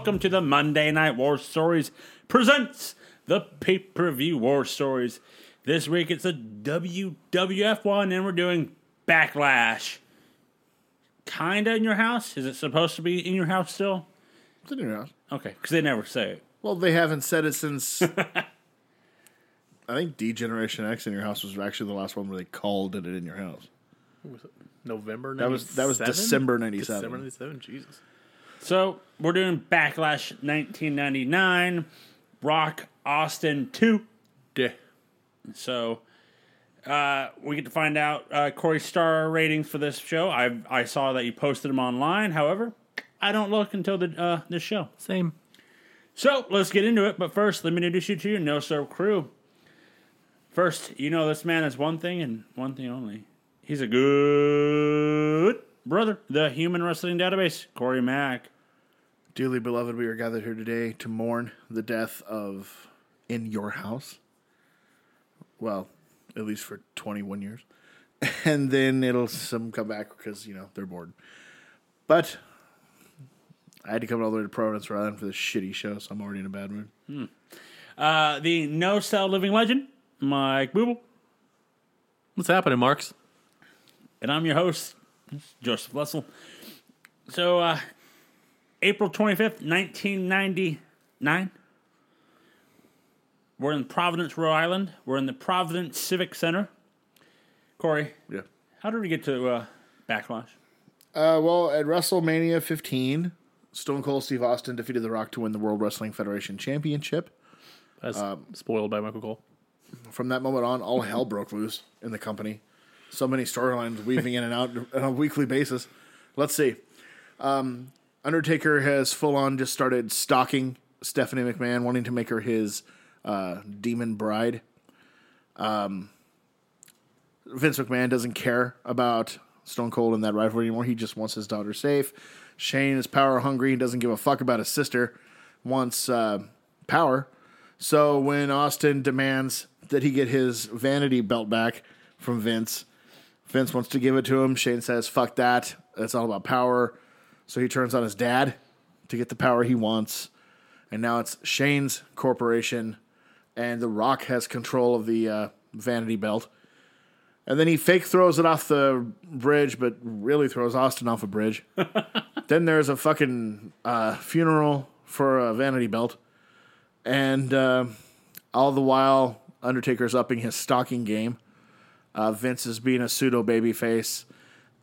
welcome to the Monday Night War Stories presents the pay per view War Stories. This week it's a WWF one, and we're doing Backlash. Kinda in your house? Is it supposed to be in your house still? It's in your house. Okay, because they never say it. Well, they haven't said it since. I think D Generation X in your house was actually the last one where they called it in your house. November. 97? That was- that was December 97. December ninety seven. Jesus. So we're doing Backlash 1999, Rock Austin 2. Yeah. So uh, we get to find out uh, Corey's star ratings for this show. I I saw that you posted them online. However, I don't look until the uh, this show. Same. So let's get into it. But first, let me introduce you to your No Soap crew. First, you know this man is one thing and one thing only. He's a good brother. The Human Wrestling Database, Corey Mack. Dearly beloved, we are gathered here today to mourn the death of In Your House. Well, at least for 21 years. And then it'll some come back because, you know, they're bored. But I had to come all the way to Providence, Rhode Island for this shitty show, so I'm already in a bad mood. Uh, the No Cell Living Legend, Mike Booble. What's happening, Marks? and I'm your host, Joseph Lessel. So, uh, April 25th, 1999. We're in Providence, Rhode Island. We're in the Providence Civic Center. Corey, Yeah. how did we get to uh, Backlash? Uh, well, at WrestleMania 15, Stone Cold Steve Austin defeated The Rock to win the World Wrestling Federation Championship. As Um, spoiled by Michael Cole. From that moment on, all hell broke loose in the company. So many storylines weaving in and out on a weekly basis. Let's see. Um, Undertaker has full on just started stalking Stephanie McMahon, wanting to make her his uh, demon bride. Um, Vince McMahon doesn't care about Stone Cold and that rivalry anymore. He just wants his daughter safe. Shane is power hungry. He doesn't give a fuck about his sister. Wants uh, power. So when Austin demands that he get his vanity belt back from Vince, Vince wants to give it to him. Shane says, "Fuck that. It's all about power." So he turns on his dad to get the power he wants. And now it's Shane's corporation, and The Rock has control of the uh, vanity belt. And then he fake throws it off the bridge, but really throws Austin off a bridge. then there's a fucking uh, funeral for a vanity belt. And uh, all the while, Undertaker's upping his stalking game. Uh, Vince is being a pseudo babyface,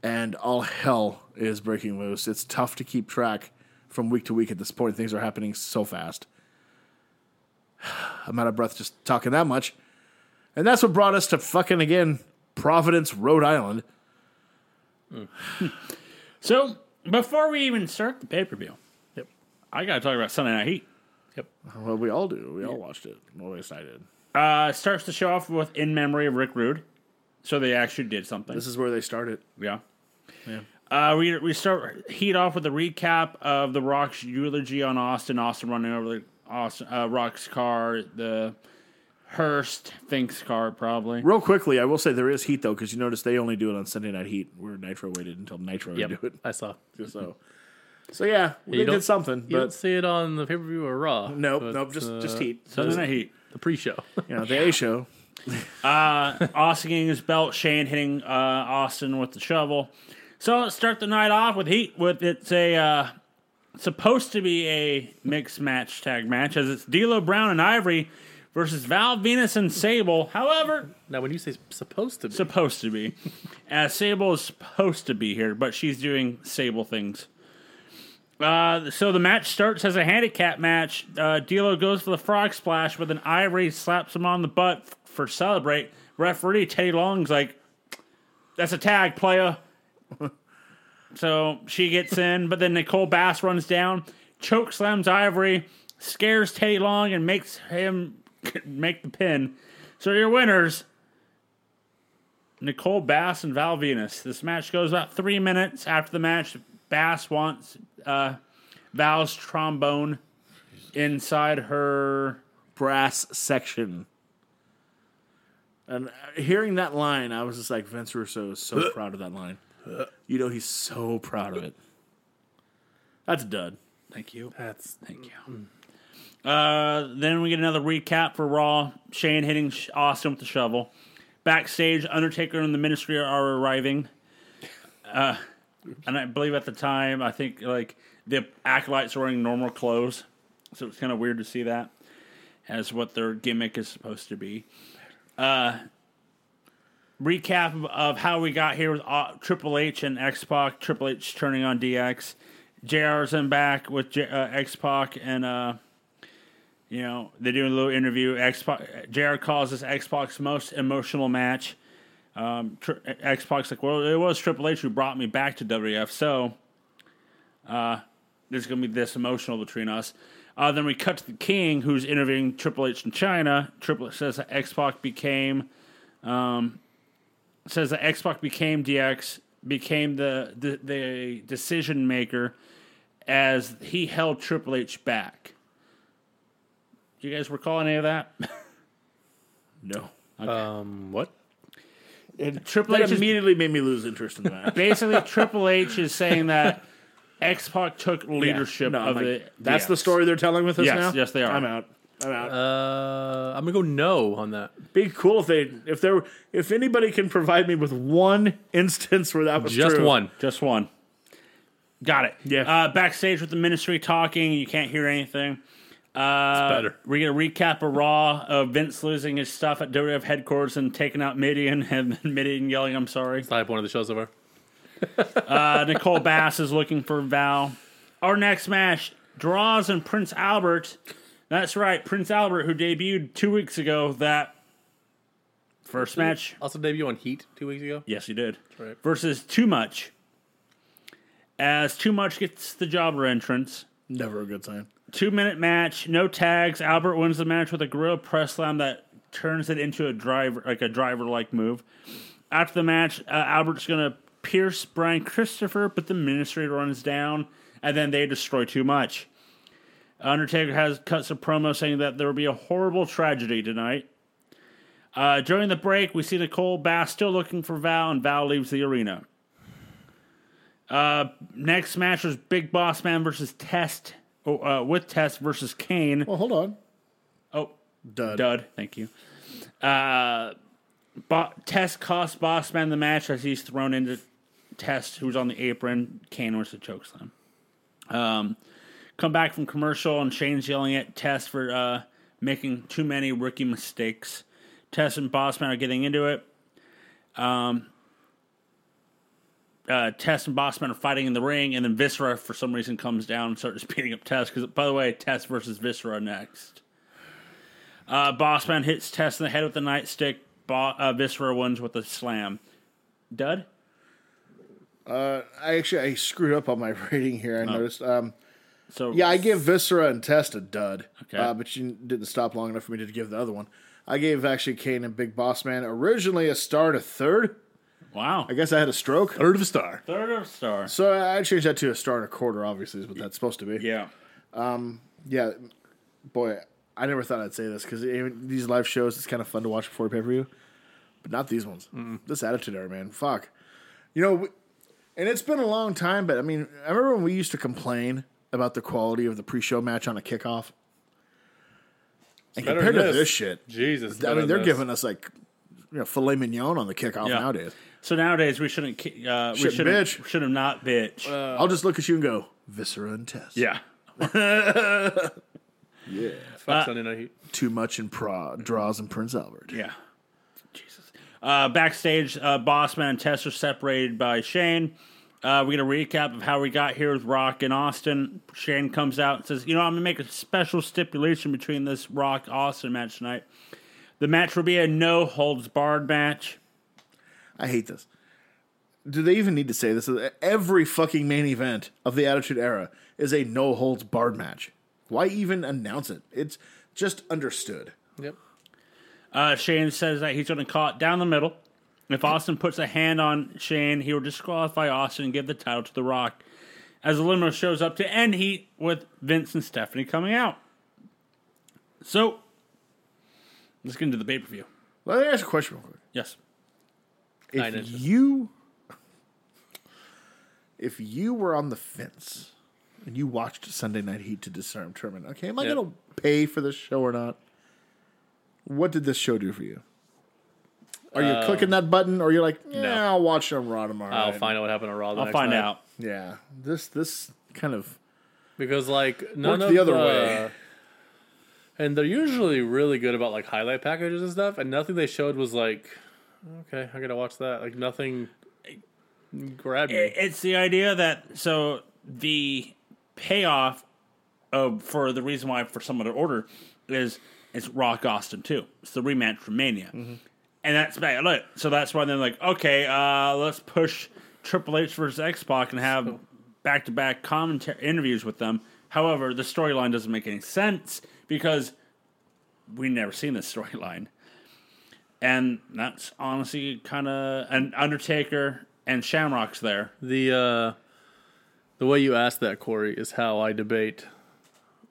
and all hell is breaking loose. It's tough to keep track from week to week at this point. Things are happening so fast. I'm out of breath just talking that much. And that's what brought us to fucking, again, Providence, Rhode Island. So, before we even start the pay per view, Yep. I got to talk about Sunday Night Heat. Yep. Well, we all do. We all watched it. Well, at least I did. Uh, starts the show off with In Memory of Rick Rude. So they actually did something. This is where they started. Yeah. Yeah. Uh, we we start heat off with a recap of the Rock's eulogy on Austin. Austin running over the Austin uh, Rock's car, the Hearst Fink's car, probably. Real quickly, I will say there is heat though, because you notice they only do it on Sunday Night Heat, where Nitro waited until Nitro Yep. to do it. I saw. So, so yeah, they You don't- did something, You don't but see it on the pay per view or Raw. nope, nope, just uh, just Heat. Sunday Night Heat. The pre show. You know, the A show. Uh, Austin getting his belt, Shane hitting uh, Austin with the shovel. So let's start the night off with Heat. With it's a uh, supposed to be a mixed match tag match as it's D'Lo Brown and Ivory versus Val Venis and Sable. However, now, when you say supposed to be, supposed to be. As Sable is supposed to be here, but she's doing Sable things. Uh, so the match starts as a handicap match. Uh, D'Lo goes for the frog splash, but then Ivory slaps him on the butt f- for celebrate. Referee Teddy Long's like, "That's a tag, playa." so she gets in, but then Nicole Bass runs down, choke slams Ivory, scares Teddy Long, and makes him make the pin. So your winners, Nicole Bass and Val Venis. This match goes about three minutes. After the match, Bass wants uh, Val's trombone inside her. brass section. And uh, hearing that line, I was just like, Vince Russo is so proud of that line. You know, he's so proud of it. That's a dud. Thank you. That's Thank you. Uh, then we get another recap for Raw. Shane hitting Austin with the shovel. Backstage, Undertaker and the Ministry are arriving. Uh, and I believe at the time, I think like the acolytes are wearing normal clothes, so it's kind of weird to see that as what their gimmick is supposed to be. Uh, recap of, how we got here with uh, Triple H and X Pac. Triple H turning on DX. JR's in back with J- uh, X Pac and uh, you know they're doing a little interview. X Pac, JR calls this X Pac's most emotional match. Um, X Pac's like, well, it was Triple H who brought me back to WF, so uh, there's gonna be this emotional between us. Uh, then we cut to the King, who's interviewing Triple H in China. Triple H says X Pac became um, says that X Pac became DX, became the, the the decision maker as he held Triple H back. Do you guys recall any of that? No. um what? Triple That H is immediately made me lose interest in that. basically Triple H is saying that X Pac took leadership No, of like, the. That's the story they're telling with us Yes, now. yes, they are. I'm out. I'm out. Uh, I'm gonna go no on that. Be cool if they if there if anybody can provide me with one instance where that was Just true. one. Just one. Got it. Yeah. Uh, backstage with the ministry talking, you can't hear anything. Uh, better. We're gonna recap a Raw of Vince losing his stuff at WF headquarters and taking out Mideon and then Mideon yelling, "I'm sorry." Type one of the shows so far. Uh, Nicole Bass is looking for Val. Our next match: Droz and Prince Albert. That's right, Prince Albert, who debuted two weeks ago. That first match. Also debuted on Heat two weeks ago. Yes, he did. right. Versus Too Much. As Too Much gets the jobber entrance. Never a good sign. Two minute match, no tags. Albert wins the match with a gorilla press slam that turns it into a driver, like a driver like move. After the match, uh, Albert's gonna pierce Brian Christopher, but the Ministry runs down, and then they destroy Too Much. Undertaker has cuts a promo saying that there will be a horrible tragedy tonight. Uh, during the break, we see Nicole Bass still looking for Val, and Val leaves the arena. Uh, next match was Big Boss Man versus Test, oh, uh, with Test versus Kane. Well, hold on. Oh, Dud. dud. Thank you. Uh, Bo- Test cost Boss Man the match as he's thrown into Test, who's on the apron. Kane was the chokeslam. Um, come back from commercial, and Shane's yelling at Test for uh, making too many rookie mistakes. Test and Bossman are getting into it. Um, uh, Test and Bossman are fighting in the ring, and then Viscera for some reason comes down and starts beating up Test. Because by the way, Test versus Viscera next. Uh, Bossman hits Test in the head with the nightstick. Bo- uh, Viscera wins with a slam. Dud. Uh, I actually I screwed up on my rating here. I noticed. Um, So yeah, I give Viscera and Test a dud. Okay. Uh, but you didn't stop long enough for me to give the other one. I gave actually Kane and Big Boss Man originally a star to third. wow. I guess I had a stroke. Third of a star. Third of a star. So I changed that to a star and a quarter. Obviously, is what that's supposed to be. Yeah. Yeah, boy, I never thought I'd say this because these live shows, it's kind of fun to watch before pay per view, but not these ones. This Attitude Era, man, fuck. You know, we- and it's been a long time, but I mean, I remember when we used to complain about the quality of the pre-show match on a kickoff. And better compared than to this. this shit, Jesus. I mean, they're giving us like, you know, filet mignon on the kickoff Yeah. nowadays. So nowadays we shouldn't. Uh, we Shouldn't shouldn't. bitch. Should have not bitch. I'll just look at you and go, Viscera and Test. yeah. yeah. Fuck Sunday Night Heat. Too much in pra- Droz and Prince Albert. Yeah. Jesus. Uh, backstage, uh, Bossman and Test are separated by Shane. Uh, we get a recap of how we got here with Rock and Austin. Shane comes out and says, "You know, I'm gonna make a special stipulation between this Rock Austin match tonight. The match will be a no holds barred match. I hate this. Do they even need to say this? Every fucking main event of the Attitude Era is a no holds barred match. Why even announce it? It's just understood. Yep. Uh, Shane says that he's going to call it down the middle. If Austin puts a hand on Shane, he will disqualify Austin and give the title to The Rock. As the limo shows up to end heat with Vince and Stephanie coming out. So, let's get into the pay per view. Let me ask a question real quick. Yes. Nine If inches. you, if you were on the fence and you watched Sunday Night Heat to discern, determine, okay, am I Yep. going to pay for this show or not? What did this show do for you? Are you clicking um, that button, or you're like, yeah, no. I'll watch it on Raw tomorrow? I'll night." find out what happened on Raw. The I'll next find night. out. Yeah, this this kind of because like none Worked of the other the- way. and they're usually really good about like highlight packages and stuff, and nothing they showed was like, okay, I gotta watch that. Like nothing grabbed me. It's the idea that so the payoff of for the reason why for someone to order is it's Rock Austin too. It's the rematch from Mania, mm-hmm. And that's bad. Look, so that's why they're like, okay, uh, let's push Triple H versus X Pac and have back to back commentary interviews with them. However, the storyline doesn't make any sense because we never seen this storyline. And that's honestly kind of an Undertaker and Shamrock's there. The uh, the way you ask that, Corey, is how I debate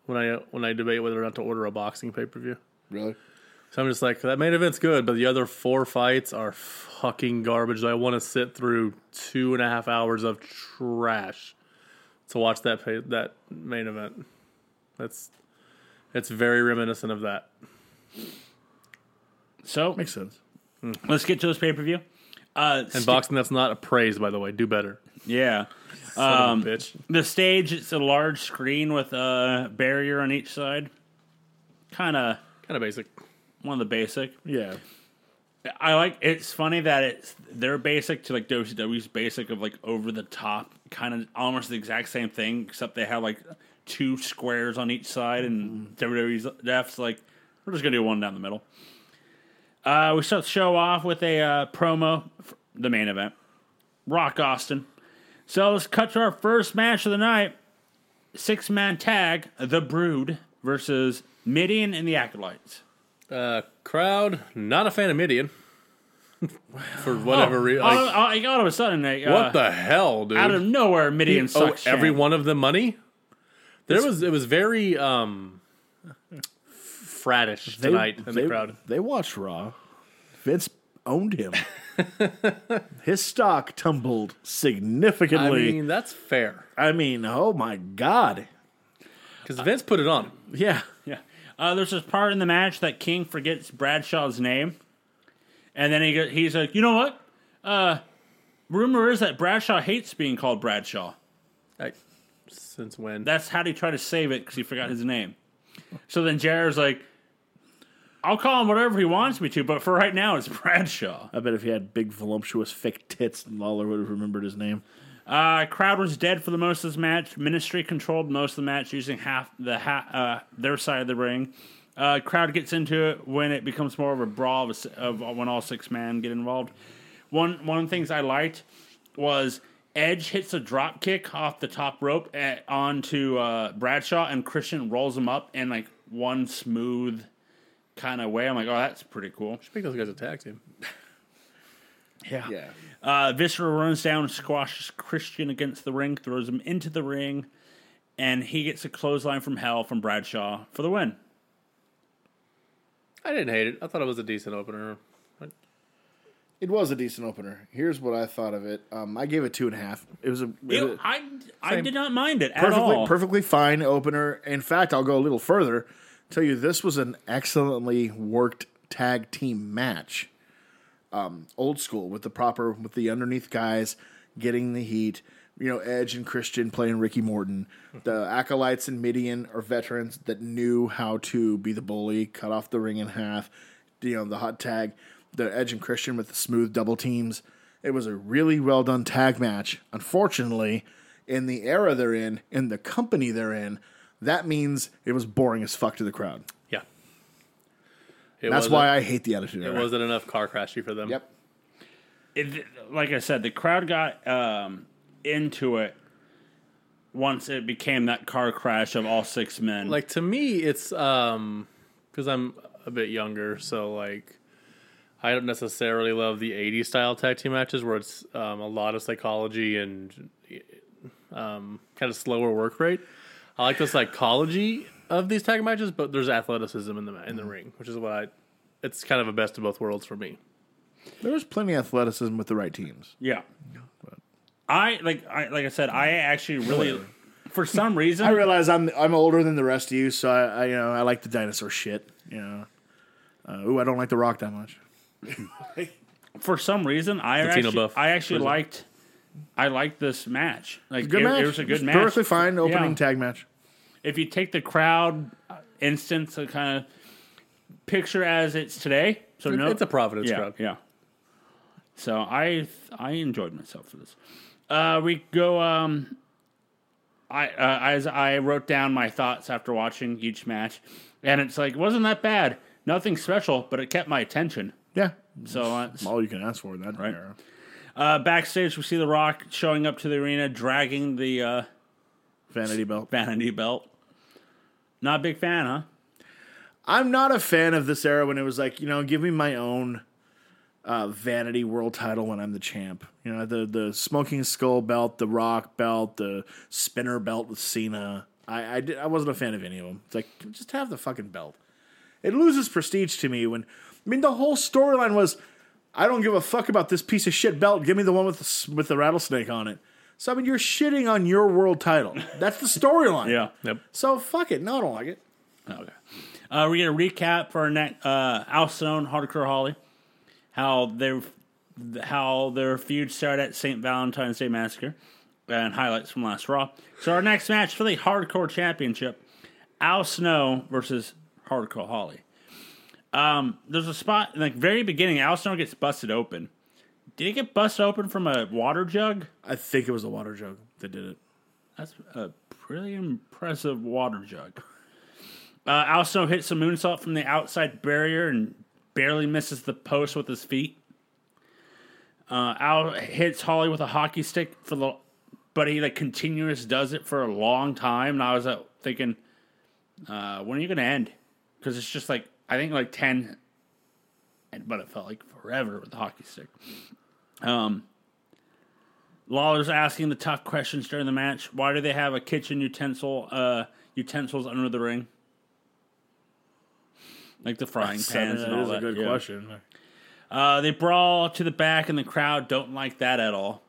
when I when I debate whether or not to order a boxing pay per view. really. So I'm just like, that main event's good, but the other four fights are fucking garbage. I want to sit through two and a half hours of trash to watch that pay, that main event. That's it's very reminiscent of that. So Makes sense. let's get to this pay per view. Uh, And st- boxing, that's not a praise, by the way. Do better, yeah, son Um, of a bitch. the stage it's a large screen with a barrier on each side. Kind of Kind of basic. One of the basic. Yeah, I like. It's funny that it's they're basic to like WCW's basic of like over the top, kind of almost the exact same thing, except they have like two squares on each side, and WWE's F's like we're just gonna do one down the middle. Uh, we start the show off with a uh, promo, for the main event, Rock Austin. So let's cut to our first match of the night: six man tag, The Brood versus Mideon and the Acolytes. Uh, crowd, not a fan of Mideon. For whatever reason. all, Like, all, all of a sudden, they, uh, what the hell, dude? out of nowhere, Mideon oh, sucks. every one of them money. There was it was very um fratish tonight in they, the crowd. They watched Raw. Vince owned him. His stock tumbled significantly. I mean, that's fair I mean, oh my god. because Vince put it on. Yeah. Yeah. Uh, there's this part in the match that King forgets Bradshaw's name, and then he go, he's like, you know what? Uh, rumor is that Bradshaw hates being called Bradshaw. I, since when? That's how they try to save it because he forgot his name. So then Jared's like, I'll call him whatever he wants me to, but for right now, it's Bradshaw. I bet if he had big, voluptuous, fake tits, Lawler would have remembered his name. Uh, crowd was dead for the most of this match. Ministry controlled most of the match using half the ha- uh, their side of the ring. Uh, crowd gets into it when it becomes more of a brawl of, of when all six men get involved. One one of the things I liked was Edge hits a drop kick off the top rope at, onto uh, Bradshaw, and Christian rolls him up in like one smooth kind of way. I'm like, oh, that's pretty cool. Should make those guys a tag team. Yeah. Yeah. Uh, Viscera runs down, squashes Christian against the ring, throws him into the ring, and he gets a clothesline from hell from Bradshaw for the win. I didn't hate it. I thought it was a decent opener. It was a decent opener. Here's what I thought of it. Um, I gave it two and a half. It was a, it It- I, I did not mind it at all. perfectly fine opener. In fact, I'll go a little further. Tell you this was an excellently worked tag team match. Um, old school with the proper with the underneath guys getting the heat. You know, Edge and Christian playing Ricky Morton. The acolytes and Mideon are veterans that knew how to be the bully, cut off the ring in half. You know, the hot tag. The Edge and Christian with the smooth double teams. It was a really well done tag match. Unfortunately, in the era they're in, in the company they're in, that means it was boring as fuck to the crowd. Yeah. It That's why I hate the Attitude it wasn't enough car crashy for them. Yep. It- like I said, the crowd got um, into it once it became that car crash of all six men. Like to me, it's um because I'm a bit younger, so like I don't necessarily love the '80s style tag team matches where it's um, a lot of psychology and um, kind of slower work rate. I like the psychology of these tag matches, but there's athleticism in the in the ring, which is what I. It's kind of a best of both worlds for me. There was plenty of athleticism with the right teams. Yeah. I like I like I said, I actually really for some reason, I realize I'm I'm older than the rest of you, so I, I you know I like the dinosaur shit. You know, uh, ooh, I don't like the Rock that much. for some reason, I Latino actually, buff. I actually What is liked, I liked this match. Like Good it, match. it was a good match. Perfectly fine opening Yeah. tag match. If you take the crowd uh, instance, to kind of picture as it's today, so no, it's a Providence yeah, crowd. yeah. So I I enjoyed myself for this. Uh, we go. Um, I uh, as I wrote down my thoughts after watching each match, and it's like wasn't that bad. Nothing special, but it kept my attention. Yeah, So uh, all you can ask for in that Right. era. uh, backstage, we see The Rock showing up to the arena, dragging the uh, Vanity belt. vanity belt. Not a big fan, huh? I'm not a fan of this era when it was like, you know, give me my own uh, vanity world title when I'm the champ. You know, the the smoking skull belt, the rock belt, the spinner belt with Cena. I I, did, I wasn't a fan of any of them. It's like just have the fucking belt. It loses prestige to me when I mean the whole storyline was I don't give a fuck about this piece of shit belt. Give me the one with the, with the rattlesnake on it. So I mean you're shitting on your world title. That's the storyline. Yeah. Yep. So fuck it. No, I don't like it. Okay. Uh, we're gonna recap for our next uh, Al Snow, Hardcore Holly, how their how their feud started at St. Valentine's Day Massacre, and highlights from last Raw. So our next match for the Hardcore Championship, Al Snow versus Hardcore Holly. Um, there's a spot in the very beginning. Al Snow gets busted open. Did he get busted open from a water jug? I think it was a water jug that did it. That's a pretty impressive water jug. Uh, Al Snow hits a moonsault from the outside barrier and barely misses the post with his feet. Uh, Al hits Holly with a hockey stick for the, but he like continuous does it for a long time. And I was uh, thinking, uh, when are you going to end? Because it's just like I think like ten, but it felt like forever with the hockey stick. Um, Lawler's asking the tough questions during the match. Why do they have a kitchen utensil uh, utensils under the ring? Like the frying pans and all is that. a good yeah. question. Uh, they brawl to the back, and the crowd don't like that at all.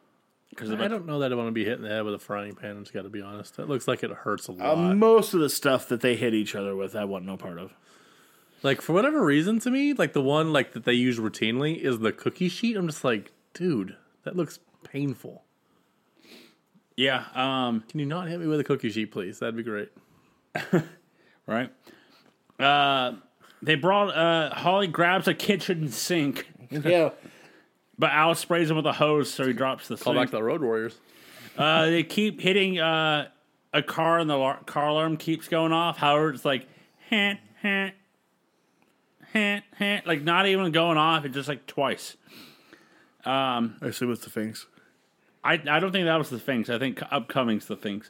Because I don't know that I want to be hit in the head with a frying pan. It's got to be honest. That looks like it hurts a lot. Uh, most of the stuff that they hit each other with, I want no part of. like for whatever reason, to me, like the one like that they use routinely is the cookie sheet. I'm just like, dude, that looks painful. yeah, um, Can you not hit me with a cookie sheet, please? That'd be great. right. Uh, they brought Uh, Holly grabs a kitchen sink, Yeah. but Al sprays him with a hose, so he drops the Call sink. back to the Road Warriors. Uh, they keep hitting uh, a car, and the lar- car alarm keeps going off. However, it's like, hant, hant, hant, hant, like not even going off. It's just like twice. I see with the things. I, I don't think that was the Finks. I think upcoming's the Finks.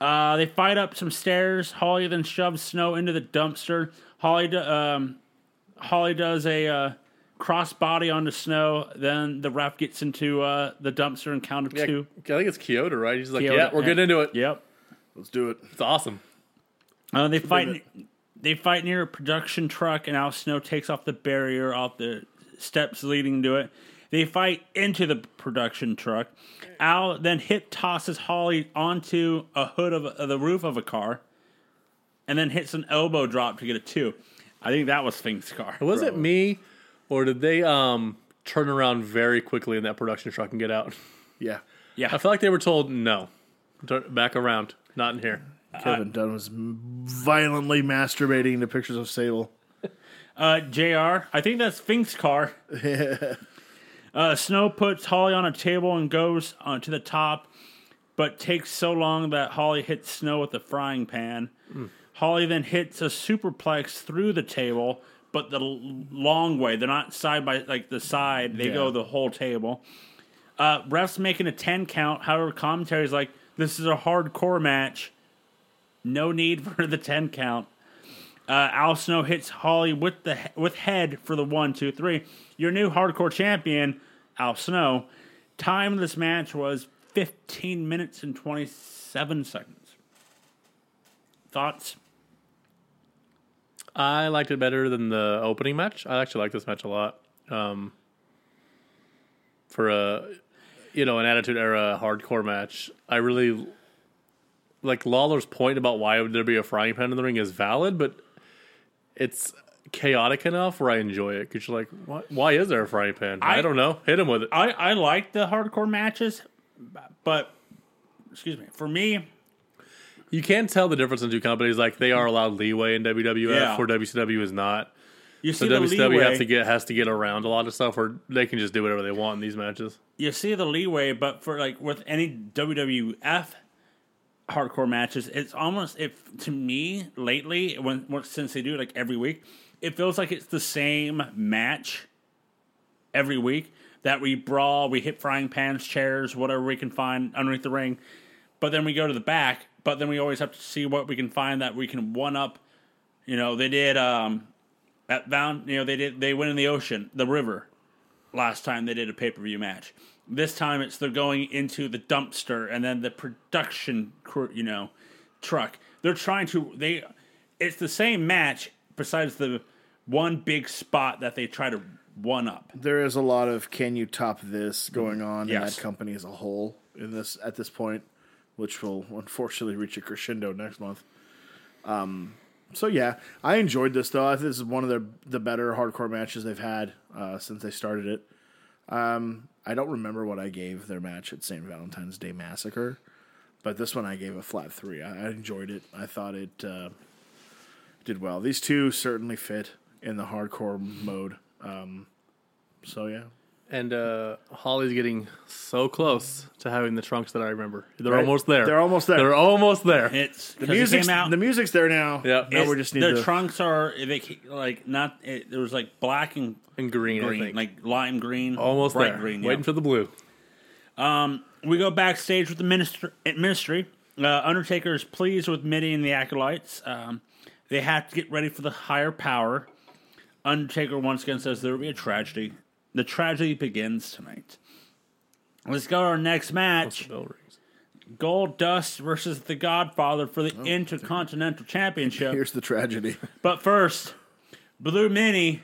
Uh, they fight up some stairs. Holly then shoves Snow into the dumpster. Holly do, um, Holly does a uh, crossbody onto Snow. Then the ref gets into uh, the dumpster and count of Yeah, two. I think it's Kyoto, right? He's like, Kyoto, yeah, we're yeah. getting into it. Yep. Let's do it. It's awesome. Uh, they fight. They fight near a production truck, and Al Snow takes off the barrier off the steps leading to it. They fight into the production truck. Al then hip tosses Holly onto a hood of, of the roof of a car, and then hits an elbow drop to get a two. I think that was Fink's car. Was it me, or did they um turn around very quickly in that production truck and get out? Yeah. Yeah, I feel like they were told no, Turn- back around, not in here. Kevin Dunn was violently masturbating to pictures of Sable. Uh, Jr. I think that's Fink's car. uh, Snow puts Holly on a table and goes uh, to the top, but takes so long that Holly hits Snow with a frying pan. Holly then hits a superplex through the table, but the l- long way. They're not side by like the side. They Yeah. go the whole table. Uh, refs making a ten count. However, commentary's like this is a hardcore match. No need for the ten count. Uh, Al Snow hits Holly with the with head for the one, two, three. Your new hardcore champion, Al Snow. Time of this match was 15 minutes and 27 seconds. Thoughts? I liked it better than the opening match. I actually like this match a lot. Um, for a you know an Attitude Era hardcore match, I really like Lawler's point about why would there be a frying pan in the ring is valid, but it's chaotic enough where I enjoy it because you're like, why, why is there a frying pan? I, I- don't know. Hit him with it. I, I like the hardcore matches, but excuse me, for me, You can tell the difference in two companies. Like they are allowed leeway in WWF, Yeah. where WCW is not. you So see the WCW leeway. has to get has to get around a lot of stuff where they can just do whatever they want in these matches. you see the leeway, but for like with any WWF hardcore matches, it's almost if to me lately when, since they do like every week, it feels like it's the same match every week that we brawl, we hit frying pans, chairs, whatever we can find underneath the ring, but then we go to the back, but then we always have to see what we can find that we can one up. You know, they did um at Bound, you know, they did they went in the ocean, the river last time they did a pay per view match. This time it's they're going into the dumpster and then the production, you know, truck. They're trying to they. It's the same match besides the one big spot that they try to one up. There is a lot of can you top this going on in that company as a whole in this at this point, which will unfortunately reach a crescendo next month. Um, so yeah, I enjoyed this though. I think this is one of the the better hardcore matches they've had uh, since they started it. Um, I don't remember what I gave their match at St. Valentine's Day Massacre, but this one I gave a flat three. I, I enjoyed it. I thought it uh, did well. These two certainly fit in the hardcore mode. Um, so yeah, And uh, Holly's getting so close to having the trunks that I remember. They're Right. almost there. They're almost there. They're almost there. It's the because it music's came out. the music's there now. Yeah. now it's- we just need their to. trunks are they ca- like not. It, there was like black and And green, I green, think. like lime green, almost bright there. green. Waiting for the blue. We go backstage with the minister, ministry. Uh, Undertaker is pleased with Mitty and the acolytes. Um, they have to get ready for the higher power. Undertaker once again says there will be a tragedy. The tragedy begins tonight. Let's go to our next match: Bell rings. Goldust versus the Godfather for the oh, Intercontinental Championship. Here's the tragedy. But first, Blue Meanie.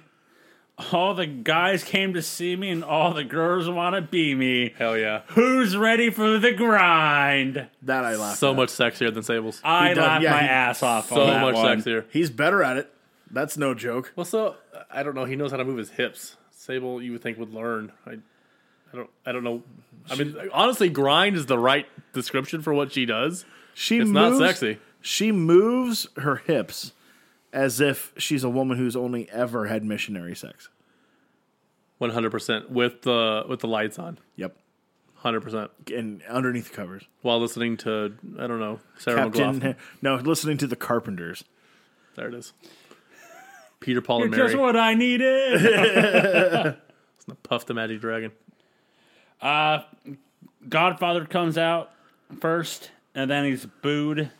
All the guys came to see me, and all the girls want to be me. Hell yeah. Who's ready for the grind? That I laughed. So at. much sexier than Sables. I does- laughed yeah, my he- ass off. so on that much one. sexier. He's better at it. That's no joke. Well, so I don't know. He knows how to move his hips. Sable, you would think would learn. I, I don't. I don't know. I mean, honestly, grind is the right description for what she does. She It's moves, not sexy. She moves her hips as if she's a woman who's only ever had missionary sex. One hundred percent with the with the lights on. Yep. Hundred percent. And underneath the covers. While listening to I don't know Sarah McLachlan. Captain No, listening to the Carpenters. There it is. Peter Paul and You're Mary. just what I needed. Puff the Magic Dragon. Uh, Godfather comes out first, and then he's booed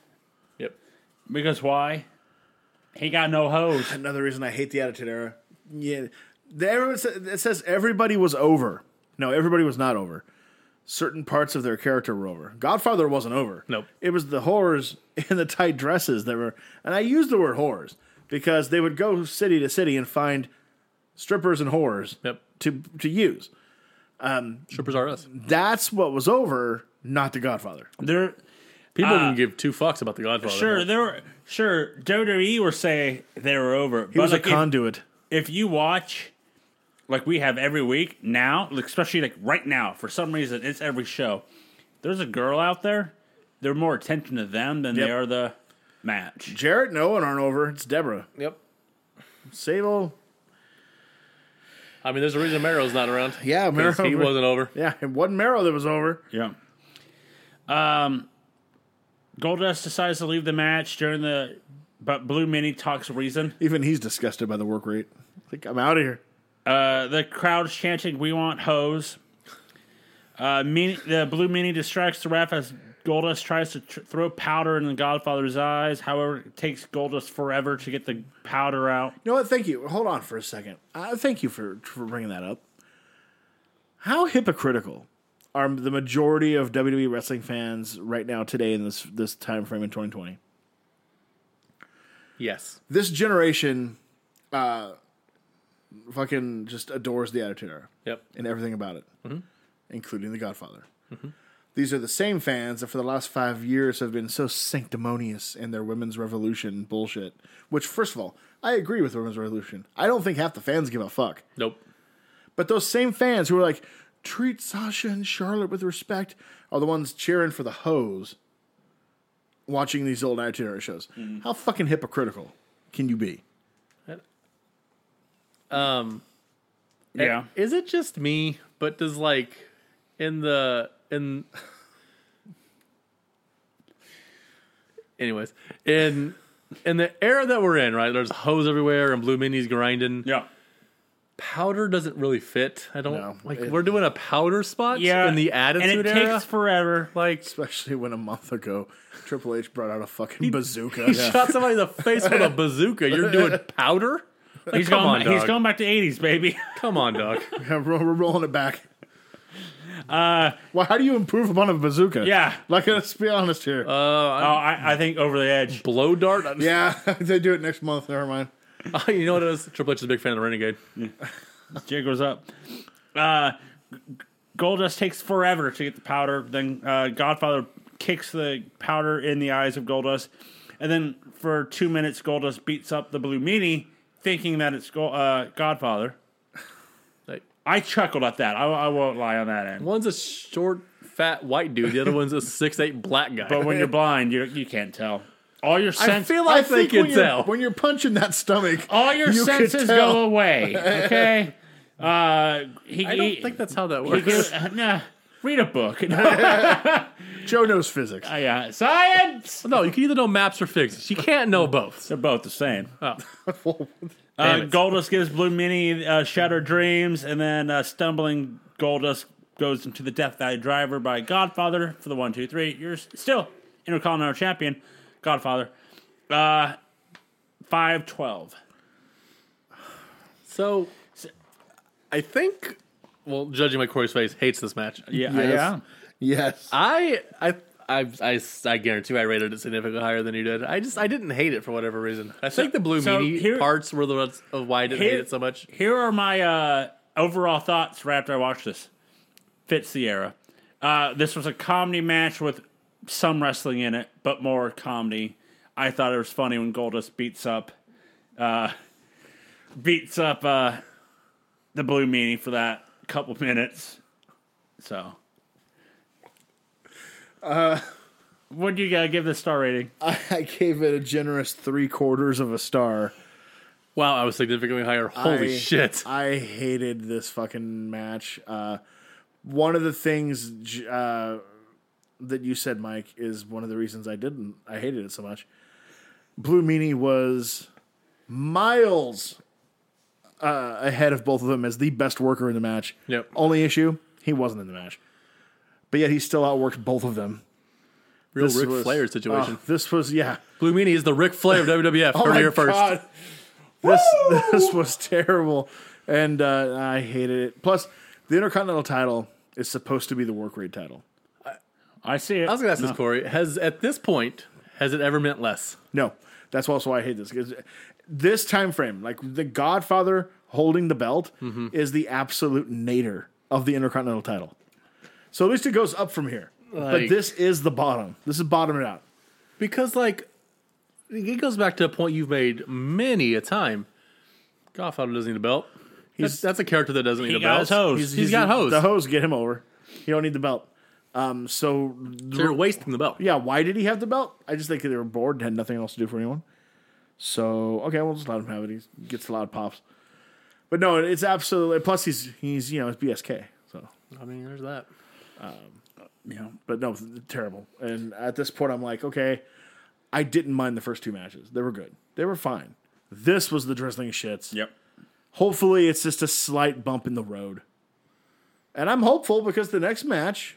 Yep. because why? He got no hose. Another reason I hate the Attitude Era. Yeah. The, everyone sa- it says everybody was over. No, everybody was not over. Certain parts of their character were over. Godfather wasn't over. Nope. It was the whores in the tight dresses that were, and I use the word whores because they would go city to city and find strippers and whores Yep. to to use. Strippers are us. That's what was over, not the Godfather. There, People Uh, didn't give two fucks about the Godfather. sure, there were sure WWE will say they were over. He was a conduit. if you watch like we have every week now, especially like right now, for some reason it's every show. There's a girl out there. They're more attention to them than they are the match. Jarrett and Owen aren't over. It's Debra. Yep. Sable. I mean, there's a reason Mero's not around. Yeah, Mero. He wasn't over. Yeah, it wasn't Mero that was over. Yeah. Um, Goldust decides to leave the match during the, but Blue Meanie talks reason. Even he's disgusted by the work rate. Like, I'm out of here. Uh, the crowd's chanting, "We want hose." Uh, Meanie, the Blue Meanie distracts the ref as Goldust tries to tr- throw powder in the Godfather's eyes. However, it takes Goldust forever to get the powder out. You know what? Thank you. Hold on for a second. Uh, thank you for, for bringing that up. How hypocritical are the majority of WWE wrestling fans right now today in this this time frame in 2020? Yes. This generation uh fucking just adores the Attitude Era Yep. and everything about it, including The Godfather. These are the same fans that for the last five years have been so sanctimonious in their women's revolution bullshit. Which, first of all, I agree with women's revolution. I don't think half the fans give a fuck. Nope. But those same fans who are like, treat Sasha and Charlotte with respect, are the ones cheering for the hoes watching these old Attitude Era shows. How fucking hypocritical can you be? Um, Yeah. Is it just me? But does like in the in anyways in in the era that we're in, right? There's hose everywhere and blue meanies grinding. Yeah. Powder doesn't really fit. I don't No, like. it- we're doing a powder spot Yeah. in the attitude and it era. takes forever. like Especially when a month ago Triple H brought out a fucking bazooka. he shot somebody in the face with a bazooka. You're doing powder. Like, He's come going. on, he's going back to '80s, baby. Come on, dog. Yeah, we're, we're rolling it back. Uh, well, how do you improve upon a bazooka? Yeah. like let's be honest here. Uh, Oh, I, I think over the edge. blow dart. yeah, they do it next month. Never mind. you know what it is? Triple H is a big fan of the Renegade. Jig goes up. Uh, Goldust takes forever to get the powder. Then uh, Godfather kicks the powder in the eyes of Goldust, and then for two minutes, Goldust beats up the Blue Meanie, thinking that it's Go- uh, Godfather. Like, I chuckled at that. I, I won't lie on that end. one's a short, fat white dude. The other one's a six eight black guy. But when you're blind, you you can't tell. All your senses. I sense, feel like they when can you're, tell. when you're punching that stomach. all your you senses go away. Okay. Uh, he, I don't he- think that's how that he works. gives- nah, read a book. Joe knows physics. Uh, yeah, science. no, you can either know maps or physics. You can't know both. They're both the same. Oh. Uh, Goldust gives Blue Meanie uh, Shattered Dreams, and then uh, stumbling Goldust goes into the Death Valley Driver by Godfather for the one, two, three. You're still Intercontinental Champion, Godfather. Uh, five twelve. So, I think, well, judging by Corey's face, hates this match. Yeah, Yes. yeah. Yes. I, I, I, I, I guarantee I rated it significantly higher than you did. I just, I didn't hate it for whatever reason. I think the blue so meanie here- parts were the ones of why I didn't hate it so much. Here are my uh, overall thoughts right after I watched this. Fits the era. Uh, this was a comedy match with some wrestling in it, but more comedy. I thought it was funny when Goldust beats up, uh, beats up uh, the Blue Meanie for that couple minutes. So, uh, what do you gotta give this star rating? I gave it a generous three quarters of a star. Wow, I was significantly higher. Holy I- shit! I hated this fucking match. Uh, one of the things uh, that you said, Mike, is one of the reasons I didn't. I hated it so much. Blue Meanie was miles uh, ahead of both of them as the best worker in the match. Yep. Only issue, he wasn't in the match, but yet he still outworked both of them. Real This Ric was- Flair situation. uh, this was yeah. blue meanie is the Ric Flair of WWF. Oh my here first. god, this this was terrible, and uh, I hated it. Plus, the Intercontinental title is supposed to be the work rate title. I see it. I was gonna ask this, Corey. Has at this point has it ever meant less? No, that's also why I hate this. 'cause This time frame, like the Godfather holding the belt, Mm-hmm. is the absolute nadir of the Intercontinental title. So at least it goes up from here. but Like- this is the bottom. This is bottoming out. Because like it goes back to a point you've made many a time. Godfather doesn't need a belt. That's, that's a character that doesn't need He a got belt. his hose. He's, he's got hose. The hose get him over. He don't need the belt. Um, so So you're wasting the belt. yeah, why did he have the belt? I just think they were bored and had nothing else to do for anyone. So okay, we'll just let him have it. He gets a lot of pops. But no, it's absolutely. Plus, he's he's you know it's BSK. So, I mean, there's that. Yeah. but no, terrible. And at this point, I'm like, okay, I didn't mind the first two matches. They were good. They were fine. This was the drizzling shits. Yep. Hopefully, it's just a slight bump in the road. And I'm hopeful because the next match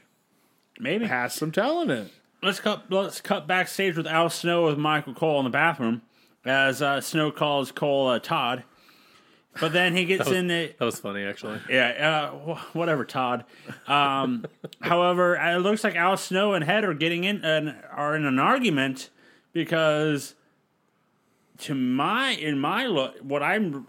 Maybe. has some talent in it. let's cut let's cut backstage with Al Snow with Michael Cole in the bathroom as uh, Snow calls Cole uh, Todd, but then he gets was- in the That was funny, actually. yeah uh, whatever Todd. Um, however, it looks like Al Snow and Head are getting in and are in an argument because to my in my look what I'm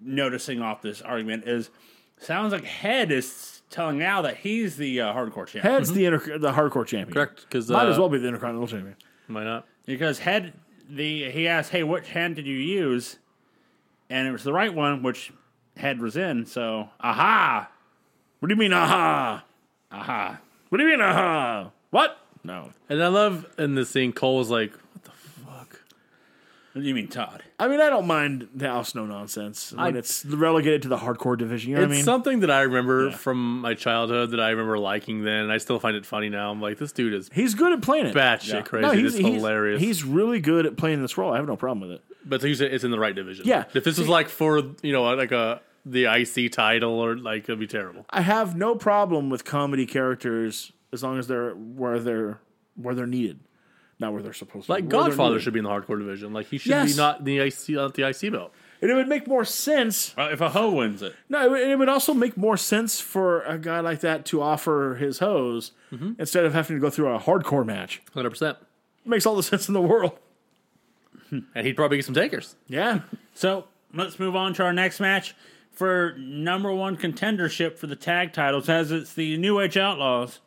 noticing off this argument is sounds like Head is telling Al that he's the uh, hardcore champion Head's the inter- the hardcore champion. Correct, because Might uh, as well be the intercontinental champion. Why not? because Head the he asked, "Hey, which hand did you use?" And it was the right one, which Head was in. So, aha, What do you mean, aha? aha. What do you mean, aha? What? No. And I love in this scene, Cole was like, "What the fuck?" What do you mean, Todd? I mean, I don't mind the Al Snow nonsense when I- it's relegated to the hardcore division. You know It's what I mean? something that I remember from my childhood that I remember liking then, and I still find it funny now. I'm like, this dude is he's good at playing it. batshit Yeah. crazy. No, he's, it's hilarious. He's, he's really good at playing this role. I have no problem with it. But so you said it's in the right division. Yeah. If this was like for you know like a the IC title or like it'd be terrible. I have no problem with comedy characters as long as they're where they're where they're needed, not where they're supposed to. Like be. where they're Godfather should be in the hardcore division. Like he should Yes. be not the IC not the IC belt. And it would make more sense. Well, if a hoe wins it, No, it would, it would also make more sense for a guy like that to offer his hose Mm-hmm. instead of having to go through a hardcore match. Hundred percent. Makes all the sense in the world. And he'd probably get some takers. Yeah. So let's move on to our next match for number one contendership for the tag titles, as it's the New Age Outlaws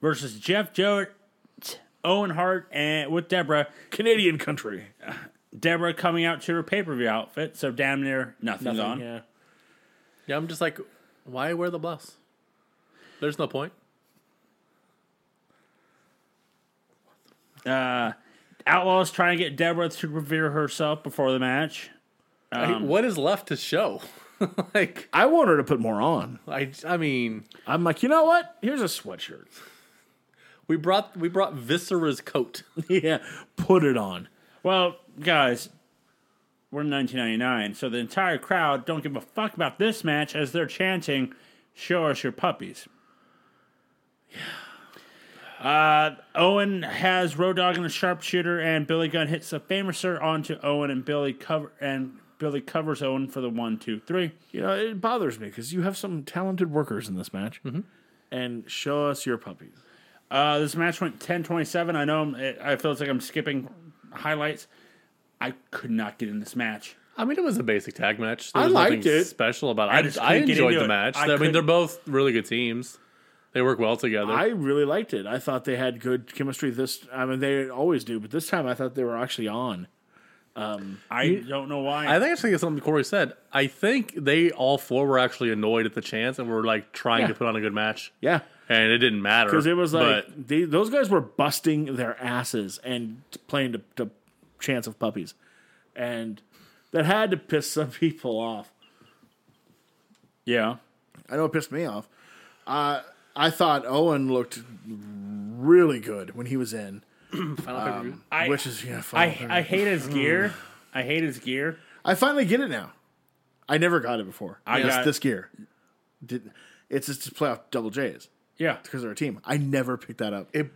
versus Jeff Jarrett, Owen Hart, and with Debra. Canadian country. Debra coming out to her pay per view outfit, so damn near nothing's Nothing, on. Yeah. Yeah, I'm just like, why wear the blouse? There's no point. Uh, Outlaws trying to get Debra to revere herself before the match. I- um, what is left to show? like, I want her to put more on. I, I mean, I'm like, you know what? Here's a sweatshirt. we brought we brought Viscera's coat. yeah. Put it on. Well, guys, we're in 1999, so the entire crowd don't give a fuck about this match as they're chanting, "Show us your puppies." Uh, Owen has Road Dogg and the Sharpshooter, and Billy Gunn hits a Fameasser onto Owen, and Billy cover and Billy covers Owen for the one, two, three. You know, it bothers me because you have some talented workers in this match. And show us your puppies. Uh, this match went 10-27. I know I'm, it, I feel like I'm skipping highlights. I could not get in this match. I mean, it was a basic tag match. There I was liked nothing it. special about it. I I, just I, couldn't get enjoyed into the it. match. I I, mean, they're both really good teams. They work well together. I really liked it. I thought they had good chemistry. This, I mean, they always do, but this time I thought they were actually on. I don't know why. I think actually it's something Corey said. I think they all four were actually annoyed at the chance and were like trying Yeah. to put on a good match, Yeah, and it didn't matter because it was like they, those guys were busting their asses and playing to, to chance of puppies, and that had to piss some people off. yeah. I know it pissed me off. Uh, I thought Owen looked really good when he was in. Um, I, which is yeah. I. I hate his gear. Hmm. I hate his gear. I finally get it now. I never got it before. I This- got- this gear. Did, it's just to play off double J's Yeah. because they're a team. I never picked that up. It-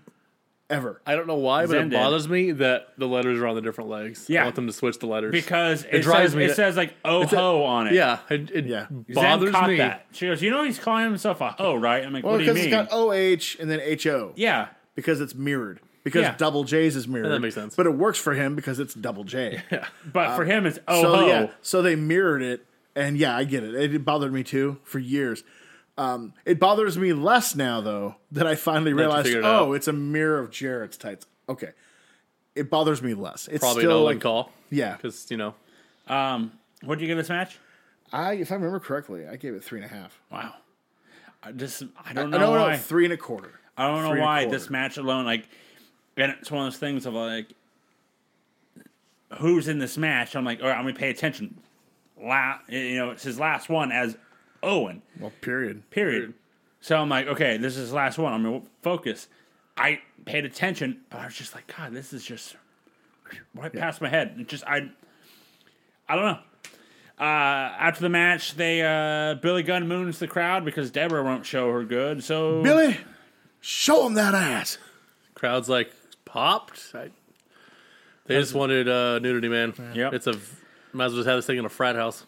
ever. I don't know why, but Zen it did. bothers me that the letters are on the different legs. Yeah. I want them to switch the letters Because it, drives says, me it to- says like oh ho on it. yeah, it, it Yeah. Zen bothers caught me. that. She goes, you know he's calling himself a hoe, right? I'm like, Well, what do you because mean? it's got OH and then HO. yeah. Because it's mirrored. Because Yeah. double J's is mirrored. that makes sense. But it works for him because it's double J. Yeah. But for uh, him it's oh so ho. yeah, so they mirrored it, and yeah, I get it. It bothered me too for years. Um, it bothers me less now though that I finally realized. it Oh, out. it's a mirror of Jarrett's tights. Okay, it bothers me less. It's Probably still Owen like, call yeah. because you know Um, what did you give this match? I, if I remember correctly, I gave it three and a half. Wow. I just I I don't know no, no, why. three and a quarter. I don't know three and why this match alone, like, and it's one of those things of like, who's in this match? I'm like, all right, I'm gonna pay attention. La, you know, it's his last one as Owen. Well, period. Period. So I'm like, okay, this is his last one. I'm gonna focus. I paid attention, but I was just like, God, this is just right past my head. It just I, I don't know. Uh, after the match, they uh, Billy Gunn moons the crowd because Debra won't show her good. So Billy, show him that ass. crowd's like popped. I, they just wanted uh, nudity, man. Yep. It's a might as well just have this thing in a frat house.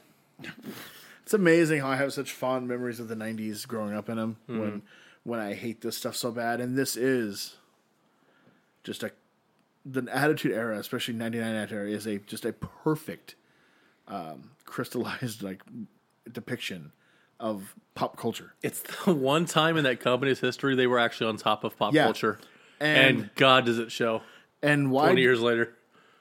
It's amazing how I have such fond memories of the '90s growing up in them. Mm-hmm. When when I hate this stuff so bad, and this is just a the Attitude Era, especially '99 Attitude Era, is a just a perfect um, crystallized like depiction of pop culture. It's the one time in that company's history they were actually on top of pop Yeah. culture. And And, God, does it show? and why 20 years later.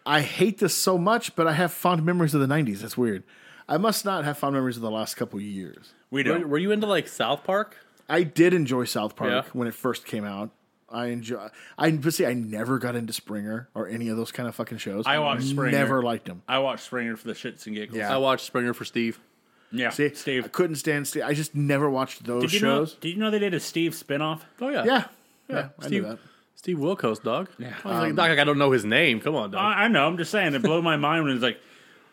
I hate this so much, but I have fond memories of the '90s. That's weird. I must not have fond memories of the last couple of years. We Were, don't. were you into like South Park? I did enjoy South Park Yeah. when it first came out. I enjoy. I but see, I never got into Springer or any of those kind of fucking shows. I watched Springer. Never liked them. I watched Springer for the shits and giggles. Yeah. I watched Springer for Steve. yeah. See, Steve. I couldn't stand Steve. I just never watched those Did you know? shows. Did you know they did a Steve spinoff? Oh yeah, Yeah, yeah, I knew Steve, that. Steve Wilkos, dog. Yeah. I was like, um, dog, like, I don't know his name. Come on, dog. I, I know. I'm just saying. It blew my mind when it's like,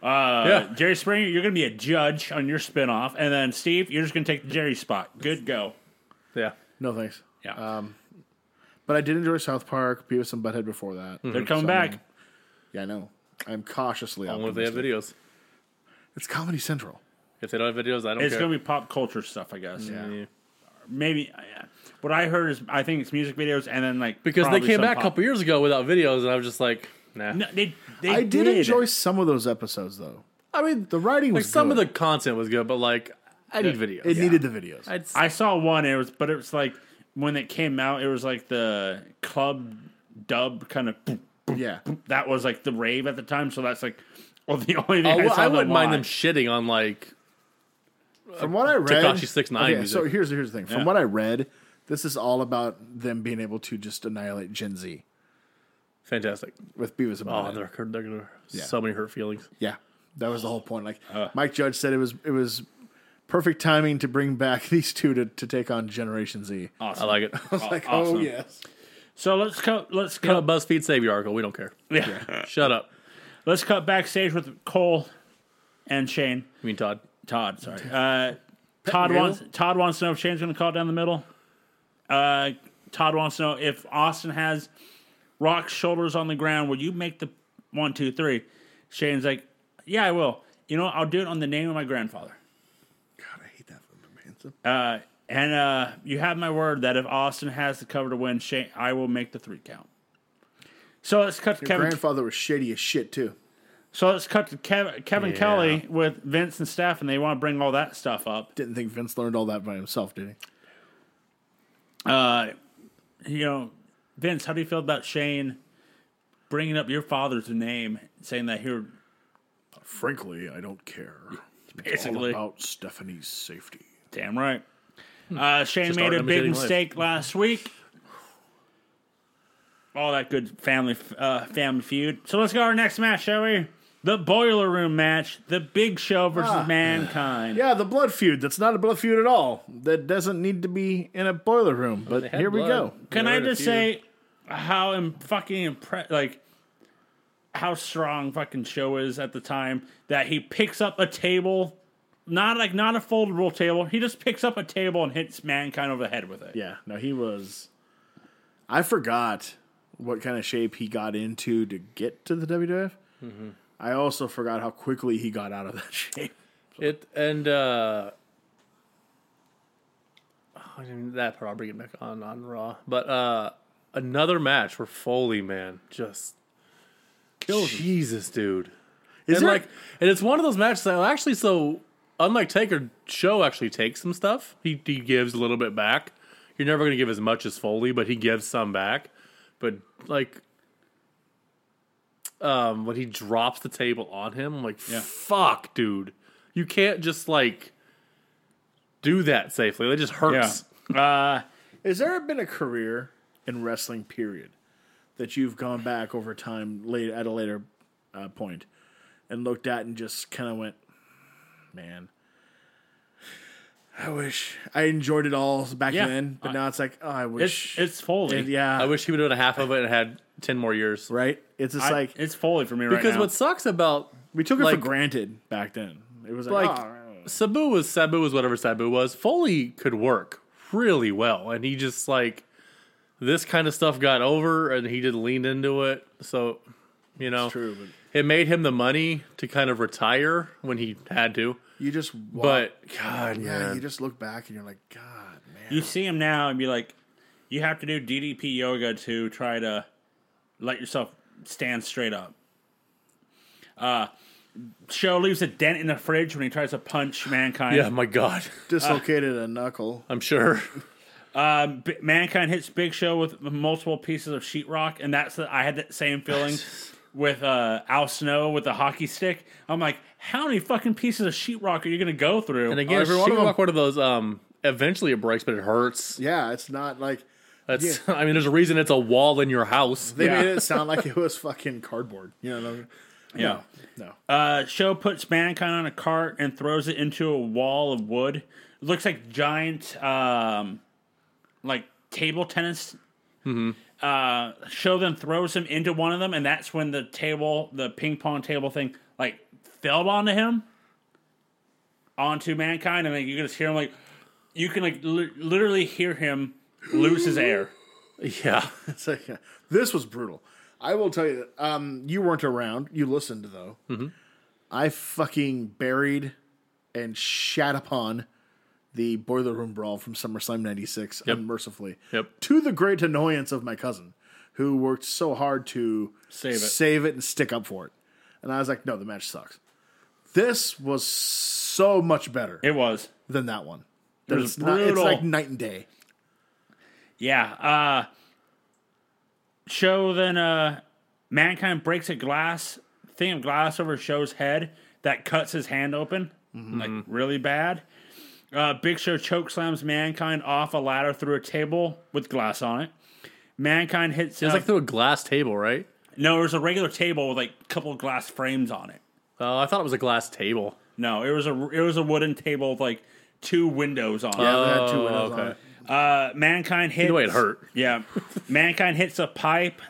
uh, Yeah. Jerry Springer, you're going to be a judge on your spinoff, and then Steve, you're just going to take the Jerry spot. Good go. yeah, No thanks. Yeah. Um, but I did enjoy South Park, Beavis and Butthead before that. They're mm-hmm. coming So, back. Yeah, I know. I'm cautiously only if they have videos. It's Comedy Central. If they don't have videos, I don't It's care. going to be pop culture stuff, I guess. Yeah. Maybe. Yeah. What I heard is, I think it's music videos, and then like Because they came back a couple years ago without videos, and I was just like, nah. No, they, they I did, enjoy some of those episodes, though. I mean, The writing was like was some of the content was good, but like, I need videos. It needed the videos. I'd, I saw one. It was, but it was like when it came out, it was like the club dub kind of. yeah. That was like the rave at the time. So that's like, well, the only thing Oh, I, well, saw I wouldn't mind them shitting on like From what I read, Tekashi 6ix9ine Okay, music. so here's here's the thing. From Yeah. what I read, this is all about them being able to just annihilate Gen Z fantastic. with Beavis and Oh, Butthead. they're, they're gonna so many hurt feelings. yeah, that was the whole point. Like Uh. Mike Judge said, it was it was perfect timing to bring back these two to, to take on Generation Z. I Awesome. I like it. was like, awesome. oh yes. So let's cut. Let's Cut a. BuzzFeed save your article. We don't care. Yeah. Shut up. let's cut backstage with Cole and Shane. You mean Todd? Todd, sorry. Uh, Todd Riddle? wants Todd wants to know if Shane's going to call it down the middle. Uh, Todd wants to know if Austin has Rock's shoulders on the ground. Will you make the one, two, three? Shane's like, yeah, I will. You know, I'll do it on the name of my grandfather. God, I hate that from Manson. Uh, and uh, you have my word that if Austin has the cover to win, Shane, I will make the three count. So let's cut to Your Kevin. grandfather was shady as shit too. So let's cut to Kev, Kevin Yeah. Kelly with Vince and Steph, and they want to bring all that stuff up. Didn't think Vince learned all that by himself, did he? Uh, you know, Vince, how do you feel about Shane bringing up your father's name, saying that here Frankly, I don't care. basically, about Stephanie's safety. damn right. Uh, Shane Just made a big imitating life. mistake last week. All that good family uh, family feud. So let's go to our next match, shall we? The Boiler Room match, the Big Show versus Ah. Mankind. Yeah, the blood feud. That's not a blood feud at all. That doesn't need to be in a boiler room. But They had here we go. Can I just say how im- fucking impressed, like how strong fucking show is at the time that he picks up a table, not like not a foldable table. He just picks up a table and hits mankind over the head with it. Yeah, no, he was. I forgot what kind of shape he got into to get to the WWF. Mm-hmm. I also forgot how quickly he got out of that shape. It and uh I mean, that part I'll bring it back on on Raw. But uh another match where Foley, man, just kills Jesus, dude. Is and there- like and it's one of those matches that actually so unlike Taker, Show actually takes some stuff. He he gives a little bit back. You're never gonna give as much as Foley, but he gives some back. But like um when he drops the table on him, I'm like Yeah. fuck, dude. You can't just like do that safely. It just hurts. Yeah. Uh, Has there been a career in wrestling, period, that you've gone back over time late at a later uh, point and looked at and just kind of went, man, I wish I enjoyed it all back Yeah. then, but now it's like, oh, I it's wish. it's Foley. And yeah, I wish he would have done a half of it and had ten more years. right? It's just I- like it's Foley for me right now. Because what sucks about we took it like- for granted back then. It was like, like oh, Sabu was Sabu was whatever Sabu was. Foley could work really well, and he just like this kind of stuff got over, and he just leaned into it. So you know, true, but it made him the money to kind of retire when he had to. you just, walk, But God, yeah, man, you just look back and you're like, God, man. you see him now and be like, you have to do DDP yoga to try to let yourself stand straight up. Uh, Show leaves a dent in the fridge when he tries to punch Mankind. Yeah, my God. Dislocated a knuckle. I'm sure. Um, B- Mankind hits Big Show with multiple pieces of sheetrock, and that's the, I had that same feeling with uh, Al Snow with the hockey stick. I'm like, how many fucking pieces of sheetrock are you going to go through? And again, every one of sheetrock, them. one of those. Um, eventually it breaks, but it hurts. Yeah, it's not like That's. I mean, there's a reason it's a wall in your house. they Yeah. made it sound like it was fucking cardboard. You know what I mean? Yeah. No. Uh, Show puts Mankind on a cart and throws it into a wall of wood. It looks like giant, um, like table tennis. Mm-hmm. Uh, Show then throws him into one of them, and that's when the table, the ping pong table thing, like fell onto him, onto Mankind, and then you can just hear him like, you can like li- literally hear him lose his air. Yeah. It's like, uh, this was brutal. I will tell you, um, you weren't around. You listened though. Mm-hmm. I fucking buried and shat upon the boiler room brawl from SummerSlam '96 unmercifully. Yep. To the great annoyance of my cousin, who worked so hard to Save it. save it, and stick up for it. And I was like, no, the match sucks. This was so much better It was. than that one. It was It's, not, it's like night and day. Yeah. Uh Show then uh Mankind breaks a glass thing of glass over Show's head that cuts his hand open. Like really bad. Uh Big Show choke slams Mankind off a ladder through a table with glass on it. Mankind hits It's uh, like through a glass table, right? No, it was a regular table with like a couple of glass frames on it. Oh, I thought it was a glass table. No, it was a it was a wooden table with like two windows on it. Yeah, they had two Oh, windows on okay. it. Uh, Mankind hits. Either way, it hurt. Yeah, Mankind hits a pipe,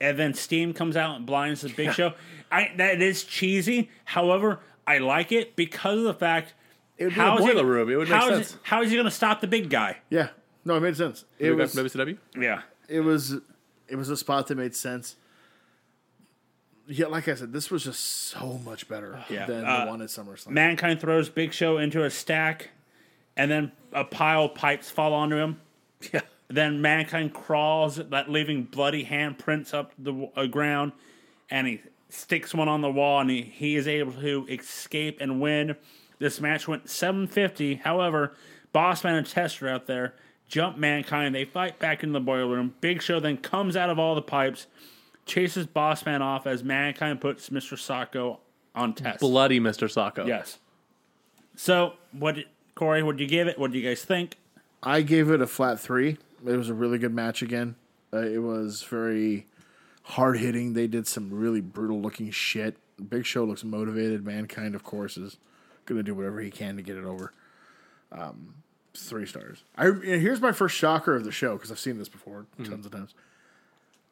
and then steam comes out and blinds the Big Show. I that is cheesy. However, I like it because of the fact. It would be how a is boiler room. It would make how is sense. how is he going to stop the big guy? Yeah, no, it made sense. It It was was WCW. Yeah, it was it was a spot that made sense. Yeah, like I said, this was just so much better Yeah. than Uh, the one at SummerSlam. Mankind throws Big Show into a stack, and then a pile of pipes fall onto him. Yeah. Then Mankind crawls, that leaving bloody handprints up the uh, ground, and he sticks one on the wall, and he, he is able to escape and win. This match went 750. However, Bossman and Tester out there jump Mankind. They fight back in the boiler room. Big Show then comes out of all the pipes, chases Bossman off as Mankind puts Mr. Socko on test. Bloody Mr. Socko. Yes. So, what did Corey? What did you give it? What do you guys think? I gave it a flat three. It was a really good match again. Uh, it was very hard hitting. They did some really brutal looking shit. Big Show looks motivated. Mankind, of course, is going to do whatever he can to get it over. Um, three stars. I here's my first shocker of the show because I've seen this before tons of times.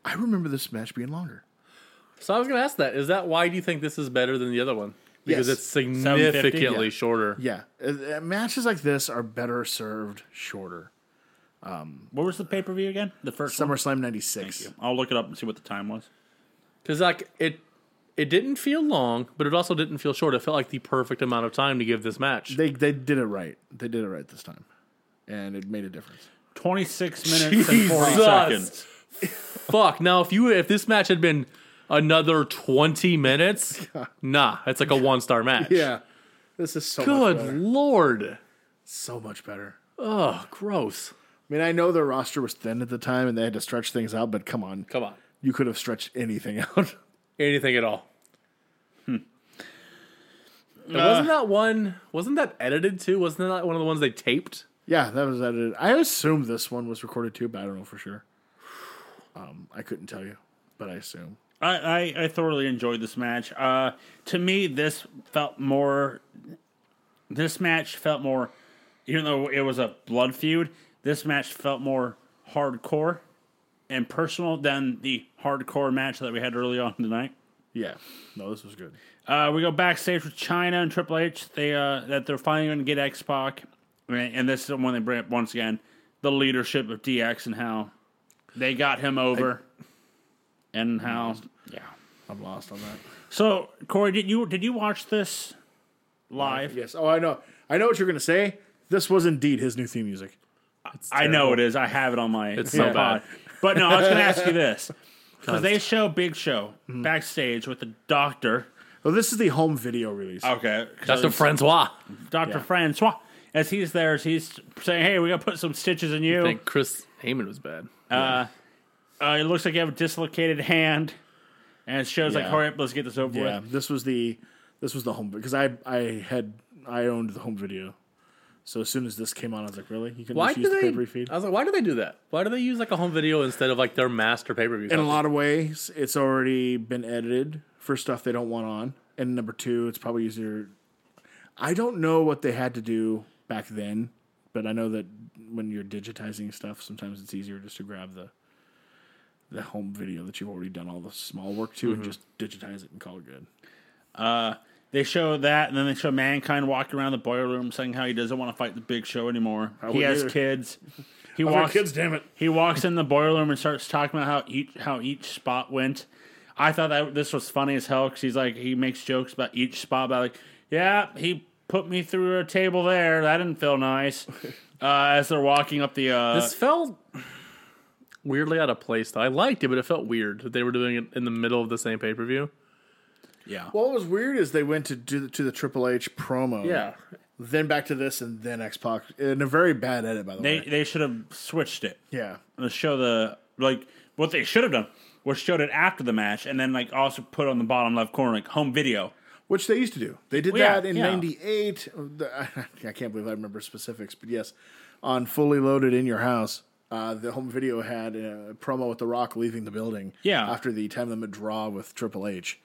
I remember this match being longer. So I was going to ask that. Is that why do you think this is better than the other one? Because Yes. it's significantly Yeah. shorter. Yeah, uh, uh, matches like this are better served shorter. What was the pay per view again? The first one. SummerSlam '96. Thank you. I'll look it up and see what the time was. Because like it, it didn't feel long, but it also didn't feel short. It felt like the perfect amount of time to give this match. They they did it right. They did it right this time, and it made a difference. Twenty six minutes and forty seconds. Fuck. Now, if you if this match had been another twenty minutes, nah, it's like a one star match. Yeah, this is so much Good lord. So much better. Oh, gross. I mean, I know their roster was thin at the time and they had to stretch things out, but come on, Come on. you could have stretched anything out. Anything at all. And wasn't that one? Wasn't that edited too? Wasn't that one of the ones they taped? yeah, that was edited. I assume this one was recorded too, but I don't know for sure. Um, I couldn't tell you, but I assume. I, I, I thoroughly enjoyed this match. Uh, to me, this felt more. This match felt more, even though it was a blood feud. This match felt more hardcore and personal than the hardcore match that we had early on tonight. Yeah, no, this was good. Uh, we go backstage with Chyna and Triple H. They uh, that they're finally going to get X Pac, and this is when they bring up once again the leadership of DX and how they got him over, and how yeah. I'm lost on that. So Corey, did you did you watch this live? Yes. Oh, I know. I know what you're going to say. This was indeed his new theme music. I know it is. I have it on my It's my so bad. But no, I was going to ask you this because they show Big Show backstage with the doctor Oh, this is the home video release. Okay, Dr. Francois. Dr. Yeah. Francois. As he's there, as he's saying, "Hey, we got to put some stitches in you." I think Chris Heyman was bad. Uh, Uh, it looks like you have a dislocated hand, and it shows like, Yeah. "Hurry up, let's get this over Yeah, with." this was the this was the home because I I had I owned the home video. So as soon as this came on, I was like, really? You can Why just do use the they? pay per feed? I was like, why do they do that? Why do they use like a home video instead of like their master pay per view? In a lot of ways, it's already been edited for stuff they don't want on. And number two, it's probably easier. I don't know what they had to do back then, but I know that when you're digitizing stuff, sometimes it's easier just to grab the the home video that you've already done all the small work to and just digitize it and call it good. They show that, and then they show mankind walking around the boiler room, saying how he doesn't want to fight the Big Show anymore. he has either. kids. He Oh, walks. kids, damn it! He walks in the boiler room and starts talking about how each how each spot went. I thought that this was funny as hell because he's like he makes jokes about each spot about like yeah he put me through a table there that didn't feel nice. uh, as they're walking up the uh, This felt weirdly out of place. Though I liked it, but it felt weird that they were doing it in the middle of the same pay per view. yeah What was weird is they went to do the, to the Triple H promo. Yeah. Then back to this, and then X Pac in a very bad edit, by the they way. they should have switched it Yeah, to show the like what they should have done was showed it after the match and then like also put on the bottom left corner like home video. which they used to do. They did Well, yeah, that in yeah. '98. I can't believe I remember specifics, but yes, on Fully Loaded in Your House, uh, the home video had a promo with The Rock leaving the building. Yeah. after the time limit draw with Triple H,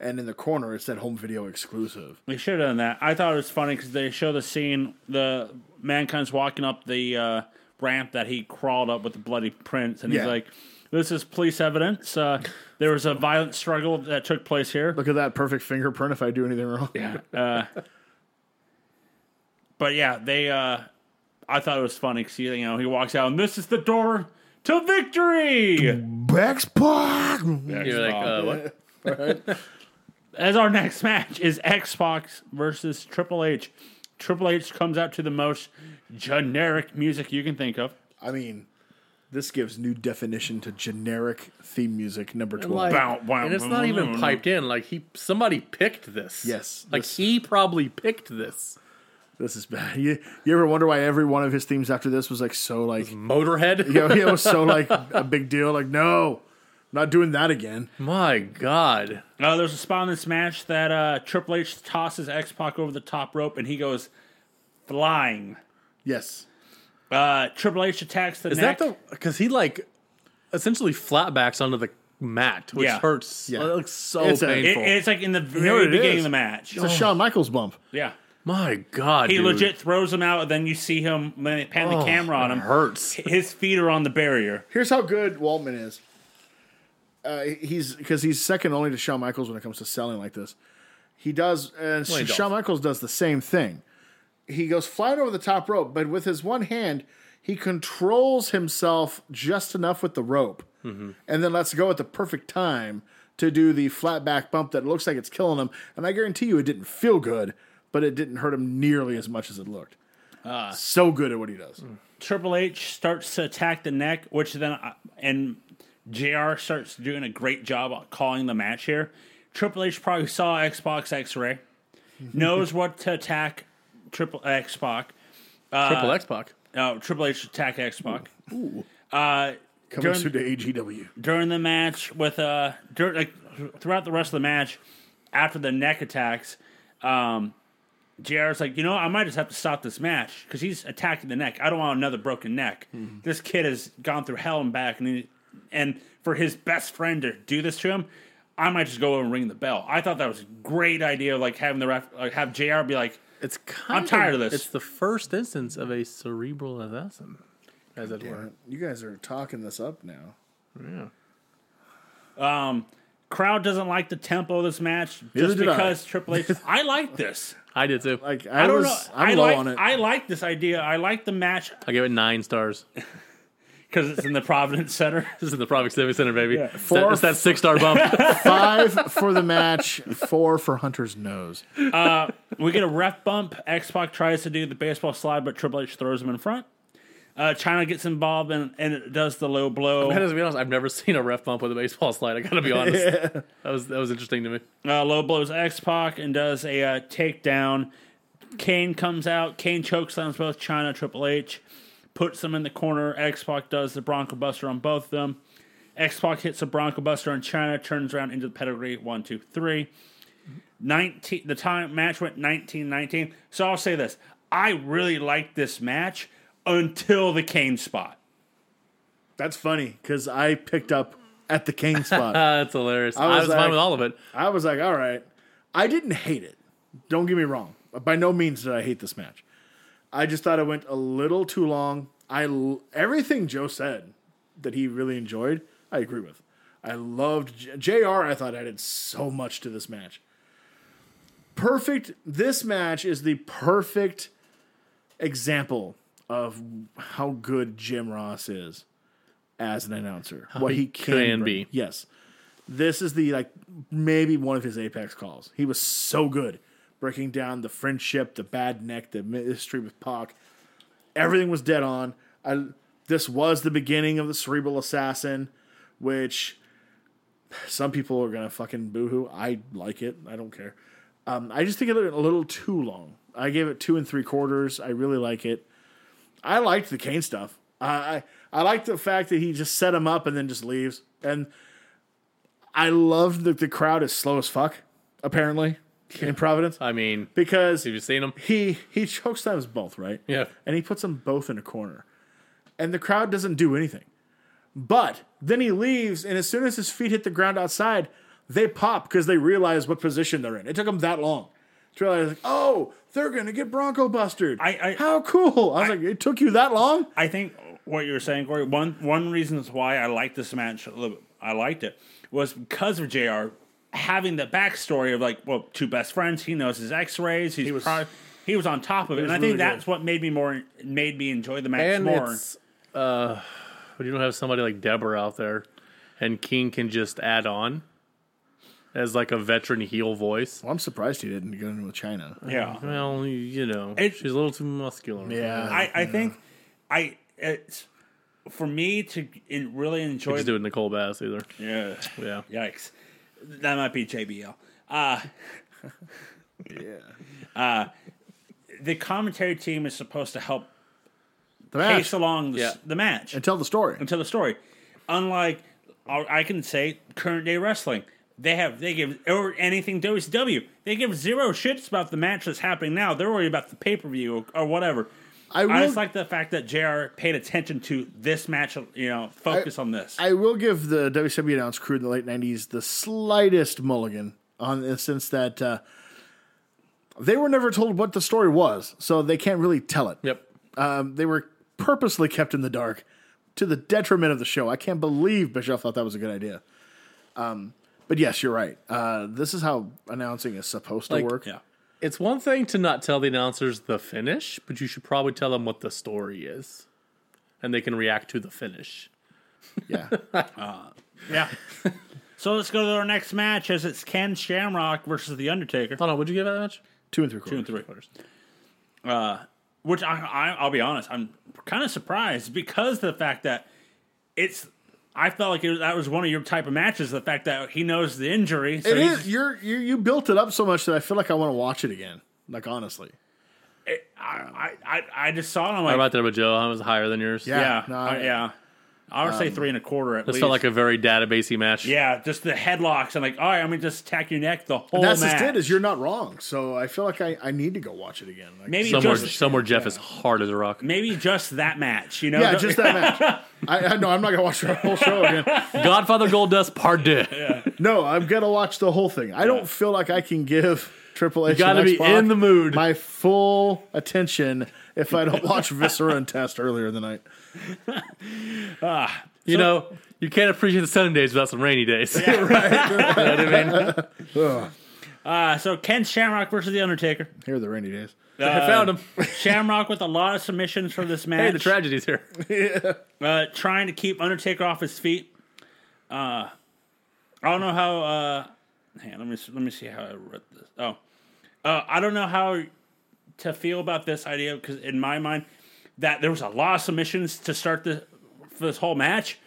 and in the corner it said home video exclusive. They should have done that. I thought it was funny because they show the scene the mankind's walking up the uh, ramp that he crawled up with the bloody prints, and he's like, "This is police evidence. Uh, there was a violent struggle that took place here." Look at that perfect fingerprint. If I do anything wrong, Yeah. But yeah, they. I thought it was funny because you know he walks out and this is the door to victory. X Pac. You're like, uh, what? As our next match is X Pac versus Triple H. Triple H comes out to the most generic music you can think of. I mean, this gives new definition to generic theme music number twelve. Like, Bow, wow, and it's bow, not bow, even bow. piped in. Like he, somebody picked this. Yes, like this- he probably picked this. This is bad. You, you ever wonder why every one of his themes after this was like so like Motorhead. you know, it was so like a big deal. Like no, not doing that again. My God. Uh, there's a spot in this match that uh, Triple H tosses X Pac over the top rope and he goes flying. Yes, Uh, Triple H attacks the Is neck. that the? Because he like essentially flatbacks onto the mat, which Yeah. hurts. Yeah. It looks so It's a- It- painful. it's like in the what very it beginning is? of the match. it's a Shawn Michaels bump. Yeah. My God, He dude. legit throws him out, and then you see him pan the Oh, camera on him. hurts. His feet are on the barrier. Here's how good Waltman is. Uh, he's because he's second only to Shawn Michaels when it comes to selling like this. He does, and he does. Shawn Michaels does the same thing. He goes flying over the top rope, but with his one hand, he controls himself just enough with the rope, Mm-hmm. and then lets go at the perfect time to do the flat back bump that looks like it's killing him. And I guarantee you, it didn't feel good, but it didn't hurt him nearly as much as it looked. Ah. so good at what he does. Triple H starts to attack the neck, which then uh, and Jr. starts doing a great job calling the match here. Triple H probably saw X Pac's X-ray, knows what to attack Triple X Pac. Triple X Pac. Uh, Triple H attack X Pac. Uh, Coming during, soon to AGW. during the match with uh during, like throughout the rest of the match after the neck attacks um JR's like, you know, I might just have to stop this match because he's attacking the neck. I don't want another broken neck. Mm-hmm. This kid has gone through hell and back, and he, and for his best friend to do this to him, I might just go over and ring the bell. I thought that was a great idea, of like having the ref, like have JR be like, It's kind I'm tired of this. It's the first instance of a cerebral assassin, as it were. You guys are talking this up now. Yeah. Um, crowd doesn't like the tempo of this match Neither just did I. because Triple H. I like this. I did too. Like I, I don't was, know. I'm I low like, on it. I like this idea. I like the match I give it nine stars. because it's in the Providence Center. This is in the Providence Civic Center, baby. It's, that, Four- it's that six star bump. Five for the match, four for Hunter's nose. Uh, we get a ref bump. X Pac tries to do the baseball slide, but Triple H throws him in front. Uh, Chyna gets involved and, and it does the low blow. I gotta be honest, I've never seen a ref bump with a baseball slide. I gotta be honest. That was that was interesting to me. Uh, low blows X Pac and does a uh, takedown. Kane comes out. Kane chokeslams both Chyna, Triple H, puts them in the corner. X Pac does the Bronco Buster on both of them. X Pac hits a Bronco Buster on Chyna, turns around into the pedigree. One, two, three. 19, the time match went 19 19. So I'll say this I really liked this match until the Kane spot. That's funny because I picked up at the Kane spot. That's hilarious. I was was, fine with all of it. I was like, all right. I didn't hate it. Don't get me wrong. By no means did I hate this match. I just thought it went a little too long. I everything Joe said that he really enjoyed, I agree with. I loved JR. I thought added so much to this match. Perfect. This match is the perfect example of how good Jim Ross is as an announcer. what he he can, can be. Yes. This is the like maybe one of his apex calls. He was so good breaking down the friendship, the bad neck, the mystery with Pac. Everything was dead on. I, this was the beginning of the cerebral assassin, which some people are gonna fucking boohoo. I like it. I don't care. Um, I just think it a little too long. I gave it two and three quarters. I really like it. I liked the Kane stuff. I I, I liked the fact that he just set him up and then just leaves. And I loved that the crowd is slow as fuck. Apparently, in Providence, I mean, because have you seen him? he he chokes them both right. Yeah. and he puts them both in a corner, and the crowd doesn't do anything. But then he leaves, and as soon as his feet hit the ground outside, they pop because they realize what position they're in. It took them that long to realize, like, oh, they're gonna get Bronco busted. I- I- How cool! I was like, it took you that long. I think what you were saying, Corey, one one reasons why I liked this match a little bit, I liked it was because of JR having the backstory of like, well, two best friends. He knows his X rays. He was was- he was on top of it, and I think really that's what made me more made me enjoy the match And more. it's uh, when you don't have somebody like Debra out there, and King can just add on as like a veteran heel voice. Well, I'm surprised he didn't go in with Chyna. Yeah, Well, you know, It- she's a little too muscular. Yeah. I I think I it's for me to in, really enjoy. Just do it Nicole Bass either. yeah, Yeah. yikes, that might be JBL. Uh, Yeah, Uh, the commentary team is supposed to help the match pace along the, Yeah. the match. and tell the story. and tell the story. Unlike I can say current day wrestling, they have they give or anything WCW, they give zero shits about the match that's happening now. They're worried about the pay per view or, or whatever. I I, just like the fact that Jr. paid attention to this match. You know, focus on this. I will give the WCW announce crew in the late '90s the slightest mulligan on the sense that uh, they were never told what the story was, so they can't really tell it. Yep. Um, they were purposely kept in the dark to the detriment of the show. I can't believe Bischoff thought that was a good idea. Um, but yes, you're right. Uh, this is how announcing is supposed to work. yeah. It's one thing to not tell the announcers the finish, but you should probably tell them what the story is, and they can react to the finish. Yeah. Yeah. so let's go to our next match as it's Ken Shamrock versus The Undertaker. Hold on, what'd you give that match? Two and three quarters. Two and three quarters. Uh, which I, I I'll be honest, I'm kind of surprised because of the fact that it's. I felt like it was, that was one of your type of matches. The fact that he knows the injury. So It he's- is. You're, you you built it up so much that I feel like I want to watch it again. Like honestly. it- I, I, I just saw it. I'm I'm like, right there with Joe. I was higher than yours. Yeah. yeah, no, I- I- yeah. I would say um, three and a quarter at This least. felt like a very databasey match. yeah, just the headlocks and like, all right, I'm gonna just tack your neck the whole That's match. just it. Is you're not wrong. So I feel like I, I need to go watch it again. Like, maybe Somewhere, just somewhere Jeff is hard as a rock. maybe just that match. You know, Yeah, Don't- just that match. I, I no, I'm not gonna watch the whole show again. Godfather Goldust Part Deux. No, I'm gonna watch the whole thing. I don't feel like I can give Triple H. gotta be in the mood. My full attention if I don't watch Viscera and Test earlier in the night. You know, you can't appreciate the sunny days without some rainy days. right. you know what I mean? uh, so Ken Shamrock versus the Undertaker. Here are the rainy days. I found him. Shamrock with a lot of submissions for this match. Hey, the tragedy's here. uh, trying to keep Undertaker off his feet. Uh, I don't know how. Uh, hang on, let me let me see how I wrote this. Oh, uh, I don't know how to feel about this idea because in my mind, that there was a lot of submissions to start the for this whole match,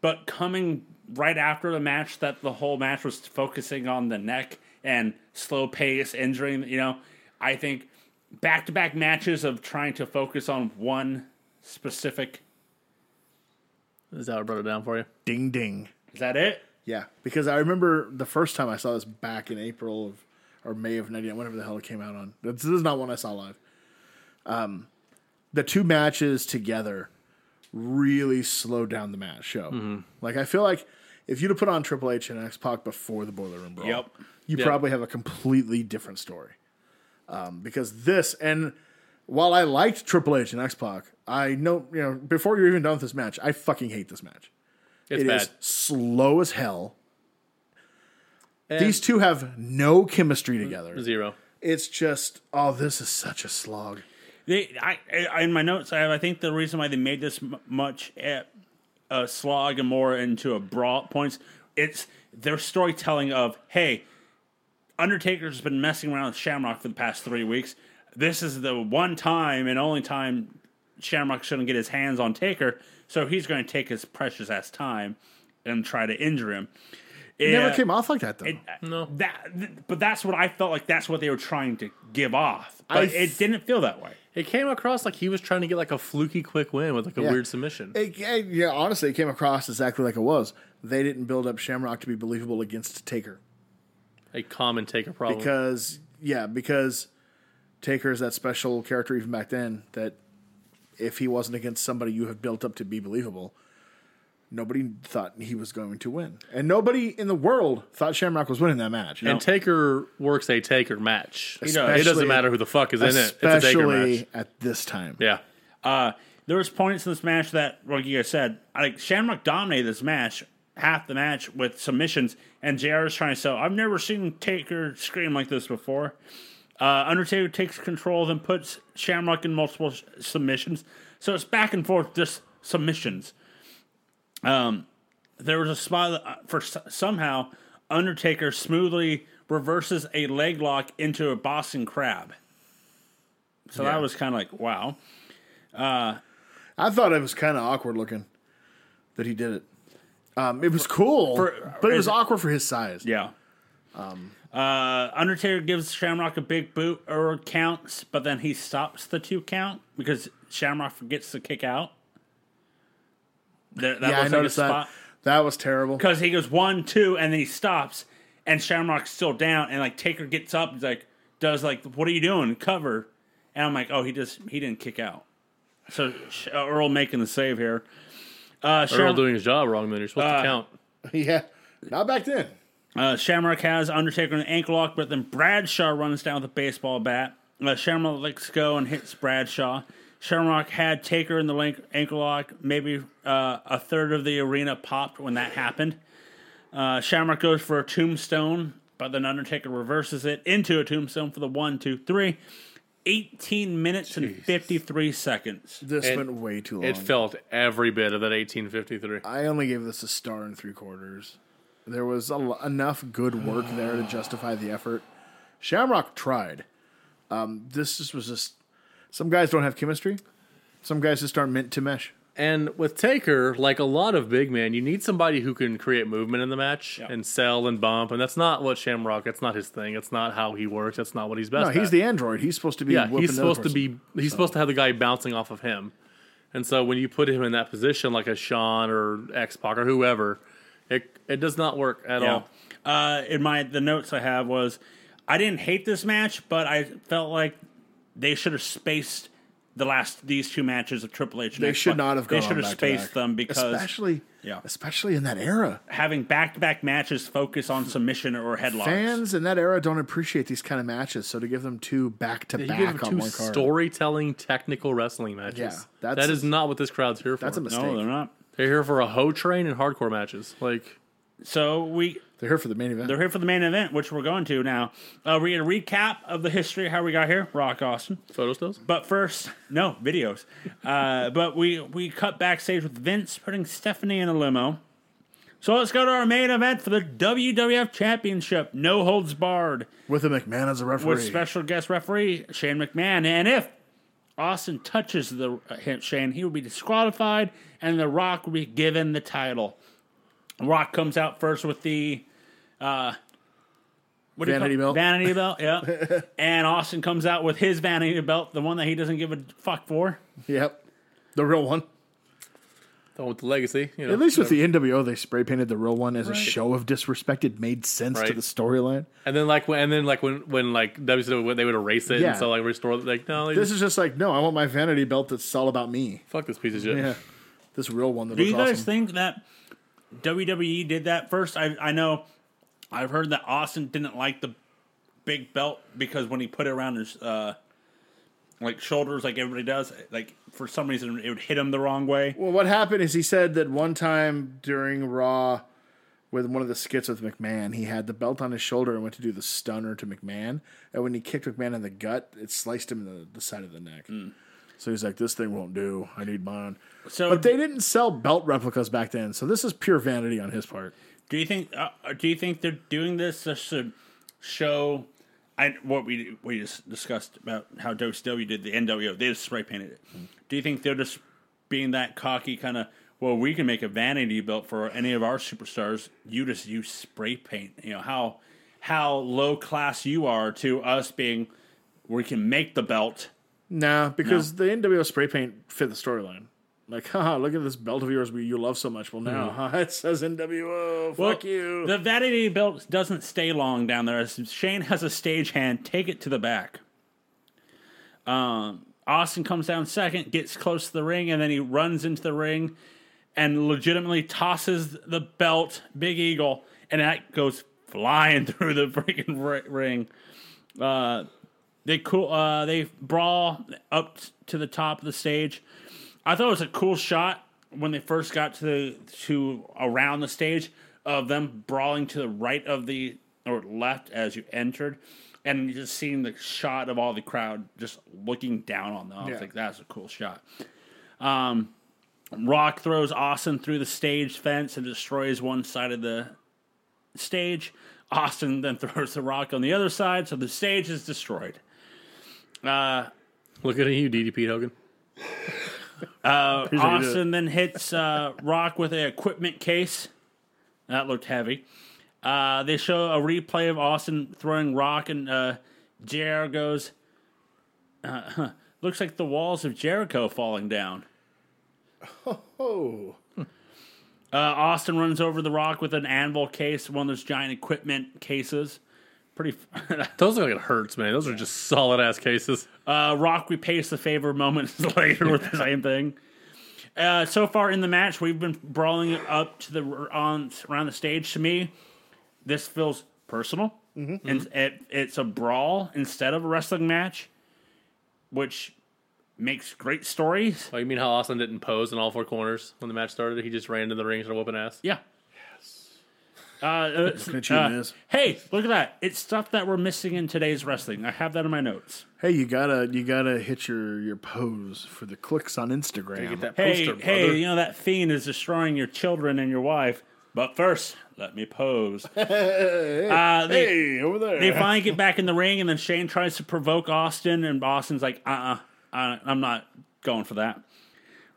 but coming right after the match, that the whole match was focusing on the neck and slow pace, injuring. You know, I think back to back matches of trying to focus on one specific. Is that what I brought it down for you? Ding ding. Is that it? Yeah, because I remember the first time I saw this back in April of or May of '99, whatever the hell it came out on. This is not one I saw live. Um, the two matches together really slowed down the match show. Like I feel like if you'd have put on Triple H and X Pac before the Boiler Room Brawl, Yep. you Yep. probably have a completely different story. Um, because this and while I liked Triple H and X Pac, I know you know before you're even done with this match, I fucking hate this match. It's It bad. is slow as hell. And These two have no chemistry together. zero. It's just, oh, this is such a slog. They, I, I, in my notes, I, have, I think the reason why they made this m- much a, a slog and more into a brawl at points, it's their storytelling of, hey, Undertaker's been messing around with Shamrock for the past three weeks. This is the one time and only time Shamrock shouldn't get his hands on Taker, so he's going to take his precious ass time and try to injure him. It never came off like that, though. Uh, no. That, th- but that's what I felt like. That's what they were trying to give off, but I it didn't feel that way. It came across like he was trying to get like a fluky quick win with like a Yeah. weird submission. It- it- yeah, honestly, it came across exactly like it was. They didn't build up Shamrock to be believable against Taker. a common taker problem. Because, yeah, because Taker is that special character even back then that if he wasn't against somebody you have built up to be believable, nobody thought he was going to win. And nobody in the world thought Shamrock was winning that match. and Taker works a taker match. does. It doesn't matter who the fuck is in it. It's a taker Especially match. at this time. Yeah. Uh, there was points in this match that, like you guys said, like Shamrock dominated this match, half the match with submissions, and JR is trying to sell. I've never seen Taker scream like this before. Uh, Undertaker takes control, then puts Shamrock in multiple s- submissions. So it's back and forth, just submissions. Um, there was a spot that, uh, for somehow Undertaker smoothly reverses a leg lock into a Boston Crab. So Yeah. that was kind of like wow. I thought it was kind of awkward looking that he did it. Um, it was cool, for- but it was awkward for his size. Yeah. uh, Undertaker gives Shamrock a big boot or counts, but then he stops the two count because Shamrock forgets to kick out. There, that yeah, I looks like noticed that. spot That was terrible. because he goes one, two, and then he stops, and Shamrock's still down, and like Taker gets up, he's like, does like, what are you doing? Cover, and I'm like, oh, he just he didn't kick out. So uh, Earl making the save here. Uh, Earl doing his job wrong, then you're supposed to count. yeah, not back then. Uh, Shamrock has Undertaker in an ankle lock, but then Bradshaw runs down with a baseball bat. Uh, Shamrock lets go and hits Bradshaw. Shamrock had Taker in the link- ankle lock. Maybe uh, a third of the arena popped when that happened. Uh, Shamrock goes for a tombstone, but then Undertaker reverses it into a tombstone for the one, two, three. 18 minutes and 53 seconds. This It- went way too long. It felt every bit of that 1853. I only gave this a star and three quarters. There was a l enough good work there to justify the effort. Shamrock tried. Um, this just was just some guys don't have chemistry. Some guys just aren't meant to mesh. And with Taker, like a lot of big men, you need somebody who can create movement in the match Yeah. and sell and bump. And that's not what Shamrock. That's not his thing. It's not how he works. That's not what he's best. No, he's at. the android. He's supposed to be. yeah. He's supposed to be. He's supposed to have the guy bouncing off of him. And so when you put him in that position, like a Sean or X Pac or whoever, it it does not work at Yeah. all. Uh, in my the notes I have was I didn't hate this match, but I felt like they should have spaced the last these two matches of Triple H. And They X should Pac. not have. Gone they should have back-to-back. spaced them because especially, Yeah. especially in that era, having back to back matches focus on submission or headlocks. fans in that era don't appreciate these kind of matches. So to give them two back to back give on two one card, storytelling, technical wrestling matches. Yeah, that's- that is not what this crowd's here for. that's a mistake. no, they're not. They're here for a hoe train and hardcore matches. Like So we They're here for the main event. they're here for the main event, which we're going to now. Uh, we're gonna recap of the history how we got here. Rock Austin. photo stills. But first, no videos. Uh, but we we cut backstage with Vince putting Stephanie in a limo. So let's go to our main event for the WWF Championship. No holds barred with a McMahon as a referee. with special guest referee Shane McMahon. And if Austin touches the uh, Shane, he will be disqualified, and The Rock will be given the title. Rock comes out first with the uh, what do you Vanity call- belt. Vanity belt, yeah. and Austin comes out with his vanity belt, the one that he doesn't give a fuck for. Yep. The real one. The one with the legacy. You know, At least with the NWO, they spray painted the real one as a show of disrespect. It made sense to the storyline. and then like when and then like when when like WCW they would erase it Yeah. and so like restore like no This just, is just like, no, I want my vanity belt that's all about me. fuck this piece of shit. Yeah. This real one that Do you guys awesome. think that WWE did that first? I I know I've heard that Austin didn't like the big belt because when he put it around his uh like shoulders like everybody does, like for some reason it would hit him the wrong way. Well, what happened is he said that one time during Raw, with one of the skits with McMahon, he had the belt on his shoulder and went to do the stunner to McMahon, and when he kicked McMahon in the gut, it sliced him in the, the side of the neck. So he's like, "This thing won't do. I need mine." So But they didn't sell belt replicas back then, so this is pure vanity on his part. Do you think uh, do you think they're doing this just to show I, what we we just discussed about how WCW did the NWO. They just spray painted it. Do you think they're just being that cocky kind of? Well, we can make a vanity belt for any of our superstars. You just use spray paint. You know how how low class you are to us being. We can make the belt. Nah, because the NWO spray paint fit the storyline. Like, haha, look at this belt of yours we you love so much. Well, now haha, it says NWO. Well, Fuck you. The vanity belt doesn't stay long down there. Shane has a stagehand take it to the back. Um, Austin comes down second, gets close to the ring, and then he runs into the ring and legitimately tosses the belt, Big Eagle, and that goes flying through the freaking ring. Uh, they cool. Uh, they brawl up to the top of the stage. I thought it was a cool shot when they first got to the, to around the stage of them brawling to the right of the or left as you entered, and you just seeing the shot of all the crowd just looking down on them. I was Yeah. like, that's a cool shot. Um, Rock throws Austin through the stage fence and destroys one side of the stage. Austin then throws the rock on the other side, so the stage is destroyed. Uh, Look at you, DDP Hogan. Uh, Here's how you do Austin then hits uh, Rock with an equipment case. That looked heavy. Uh, they show a replay of Austin throwing Rock, and uh, JR goes, uh, huh, looks like the walls of Jericho falling down. oh. Uh, Austin runs over the Rock with an anvil case, one of those giant equipment cases. Pretty. Those look like it hurts, man. Those are just solid ass cases. Uh, Rock repays the favor moments later with the same thing. Uh, so far in the match, we've been brawling up to the on around the stage. To me, this feels personal, Mm-hmm. and it, it's a brawl instead of a wrestling match, which makes great stories. Oh, you mean how Austin didn't pose in all four corners when the match started? He just ran into the ring and started whooping ass. Yeah. Uh, uh, you, uh, hey, look at that! It's stuff that we're missing in today's wrestling. I have that in my notes. Hey, you gotta you gotta hit your your pose for the clicks on Instagram. Get that Hey, poster, hey, brother. you know that fiend is destroying your children and your wife. But first, let me pose. uh, they, hey, over there. they finally get back in the ring, and then Shane tries to provoke Austin, and Austin's like, uh uh-uh, uh, I'm not going for that.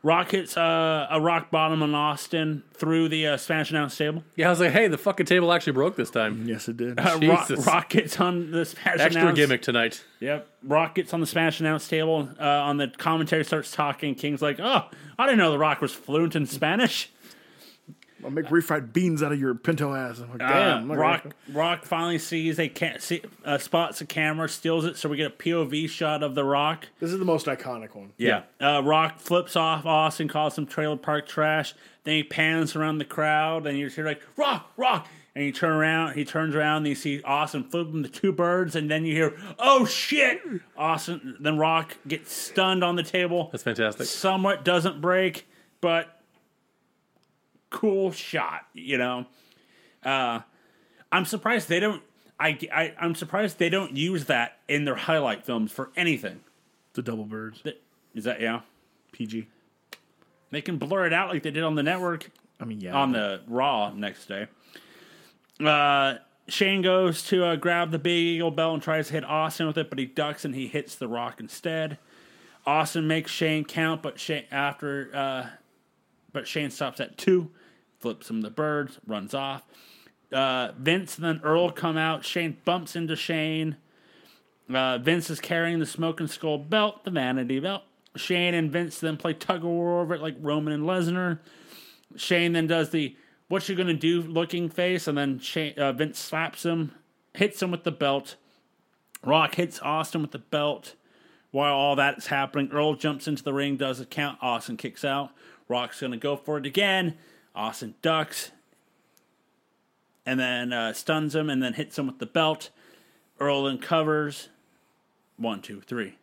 Rock hits uh, a rock bottom on Austin through the uh, Spanish announce table. Yeah, I was like, hey, the fucking table actually broke this time. yes, it did. Uh, Rock, Rock gets on the Spanish Extra announce. gimmick tonight. Yep. Rock gets on the Spanish announce table. Uh, on the commentary, starts talking. King's like, "Oh, I didn't know the Rock was fluent in Spanish." I'll make refried beans out of your pinto ass. I'm like, Uh, damn. look Rock at- Rock finally sees a ca- see, uh, spots a camera, steals it, so we get a POV shot of the Rock. This is the most iconic one. Yeah. Uh, Rock flips off Austin, calls him trailer park trash. Then he pans around the crowd, and you're here like Rock, Rock, and you turn around. He turns around, and you see Austin flipping the two birds, and then you hear, "Oh shit!" Austin. Then Rock gets stunned on the table. That's fantastic. Somewhat doesn't break, but cool shot. You know. Uh, I'm surprised they don't. I, I I'm surprised they don't use that in their highlight films for anything. The double birds. is that yeah? PG. They can blur it out like they did on the network I mean, yeah. on the Raw next day. Uh, Shane goes to uh, grab the big eagle belt and tries to hit Austin with it, but he ducks and he hits the Rock instead. Austin makes Shane count, but Shane after uh, but Shane stops at two, flips him the birds, runs off. Uh, Vince and then Earl come out. Shane bumps into Shane. Uh, Vince is carrying the Smoking Skull belt, the Vanity belt. Shane and Vince then play tug of war over it like Roman and Lesnar. Shane then does the "What you gonna do?" looking face, and then Shane, uh, Vince slaps him, hits him with the belt. Rock hits Austin with the belt. While all that's happening, Earl jumps into the ring, does a count. Austin kicks out. Rock's gonna go for it again. Austin ducks, and then uh, stuns him, and then hits him with the belt. Earl then covers. One, two, three.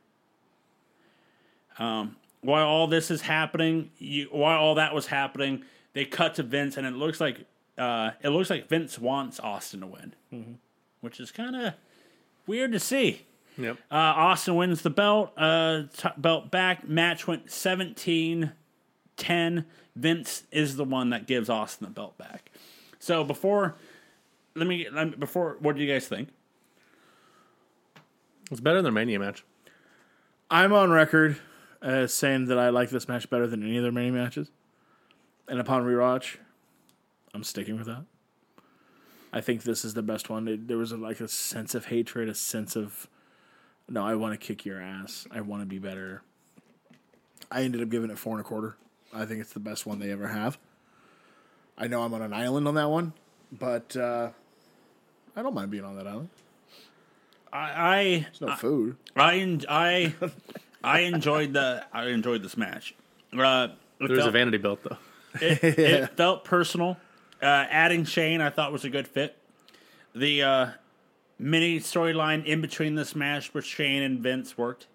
Um, while all this is happening, you, while all that was happening, they cut to Vince, and it looks like uh, it looks like Vince wants Austin to win, which is kind of weird to see. Yep. Uh, Austin wins the belt. Uh, t- belt back. Match went 17 10. Vince is the one that gives Austin the belt back. So before, let me, let me before, what do you guys think? It's better than their Mania match. I'm on record as saying that I like this match better than any other their many matches. And upon rewatch, I'm sticking with that. I think this is the best one. It, there was a, like a sense of hatred, a sense of, no, I want to kick your ass. I want to be better. I ended up giving it four and a quarter. I think it's the best one they ever have. I know I'm on an island on that one, but uh, I don't mind being on that island. I, There's no food. I, I, I, I enjoyed the, I enjoyed this match. Uh, it There's a vanity belt though. it, it felt personal. Uh, adding Shane, I thought was a good fit. The uh, mini storyline in between the smash with Shane and Vince worked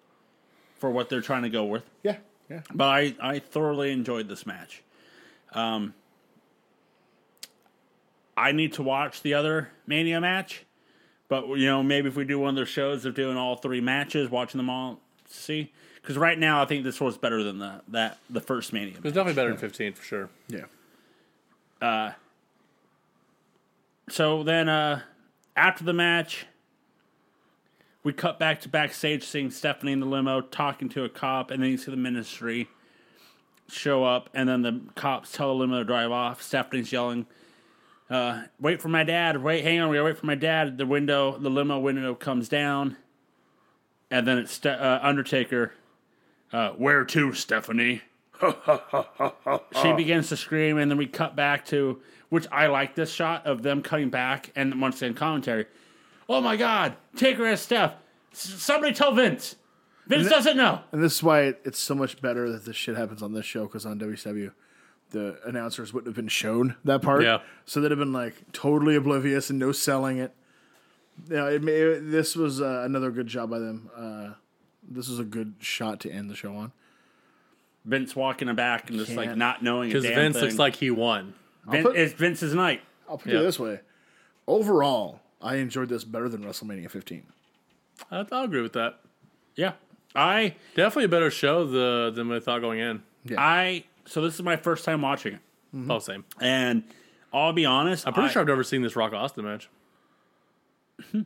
for what they're trying to go with. Yeah, yeah. But I, I thoroughly enjoyed this match. Um, I need to watch the other Mania match, but you know maybe if we do one of those shows of doing all three matches, watching them all, see. Because right now I think this was better than the that the first Mania. It It's definitely better than 15 for sure. Yeah. Uh. So then, uh, after the match, we cut back to backstage, seeing Stephanie in the limo talking to a cop, and then you see the ministry show up, and then the cops tell the limo to drive off. Stephanie's yelling, uh, "Wait for my dad! Wait, hang on, we gotta wait for my dad." The window, the limo window comes down, and then it's Ste- uh, Undertaker. Uh, Where to, Stephanie? she begins to scream, and then we cut back to which I like this shot of them cutting back, and once again commentary. Oh my God! Take her as Steph. S- somebody tell Vince. Vince doesn't know. And this is why it, it's so much better that this shit happens on this show because on WCW, the announcers wouldn't have been shown that part. Yeah. So they'd have been like totally oblivious and no selling it. You know, it, ma- it, this was uh, another good job by them. Uh, this was a good shot to end the show on. Vince walking back and just like Can't. not knowing Because because Vince thing. looks like he won. Vin- put- it's Vince's night. I'll put Yeah. it this way. Overall, I enjoyed this better than WrestleMania 15. I, I'll agree with that. Yeah, I Definitely a better show the, than we thought going in. I so this is my first time watching it, Oh, same. and I'll be honest. I'm pretty I, sure I've never seen this Rock Austin match.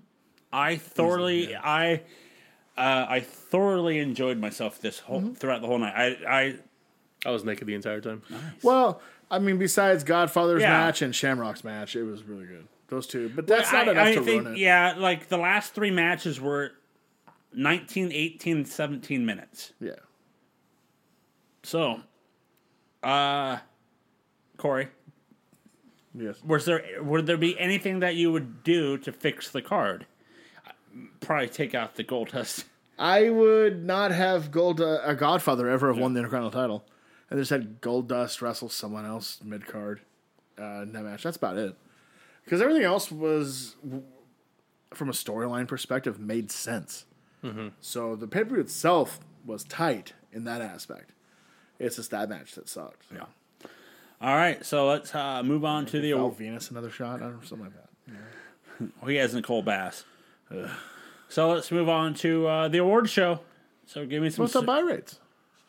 I thoroughly I uh, I thoroughly enjoyed myself this whole throughout the whole night. I I I was naked the entire time. Well, I mean, besides Godfather's Yeah. match and Shamrock's match, it was really good. Those two. But that's not I, enough I to think, ruin it. Yeah, like the last three matches were 19, 18, 17 minutes. yeah. So, uh, Corey, Yes. was there would there be anything that you would do to fix the card? Probably take out the Goldust. I would not have Gold uh, a Godfather ever have won the Intercontinental title. I just had Goldust wrestle someone else mid card uh, in that match. That's about it. Because everything else was, from a storyline perspective, made sense. So the pay per view itself was tight in that aspect. It's just that match that sucked. Yeah. All right, so let's uh, move on to the award. Venus another shot, or something like that. Oh, he has Nicole Bass. So let's move on to uh, the award show. So give me some. What's the buy rates?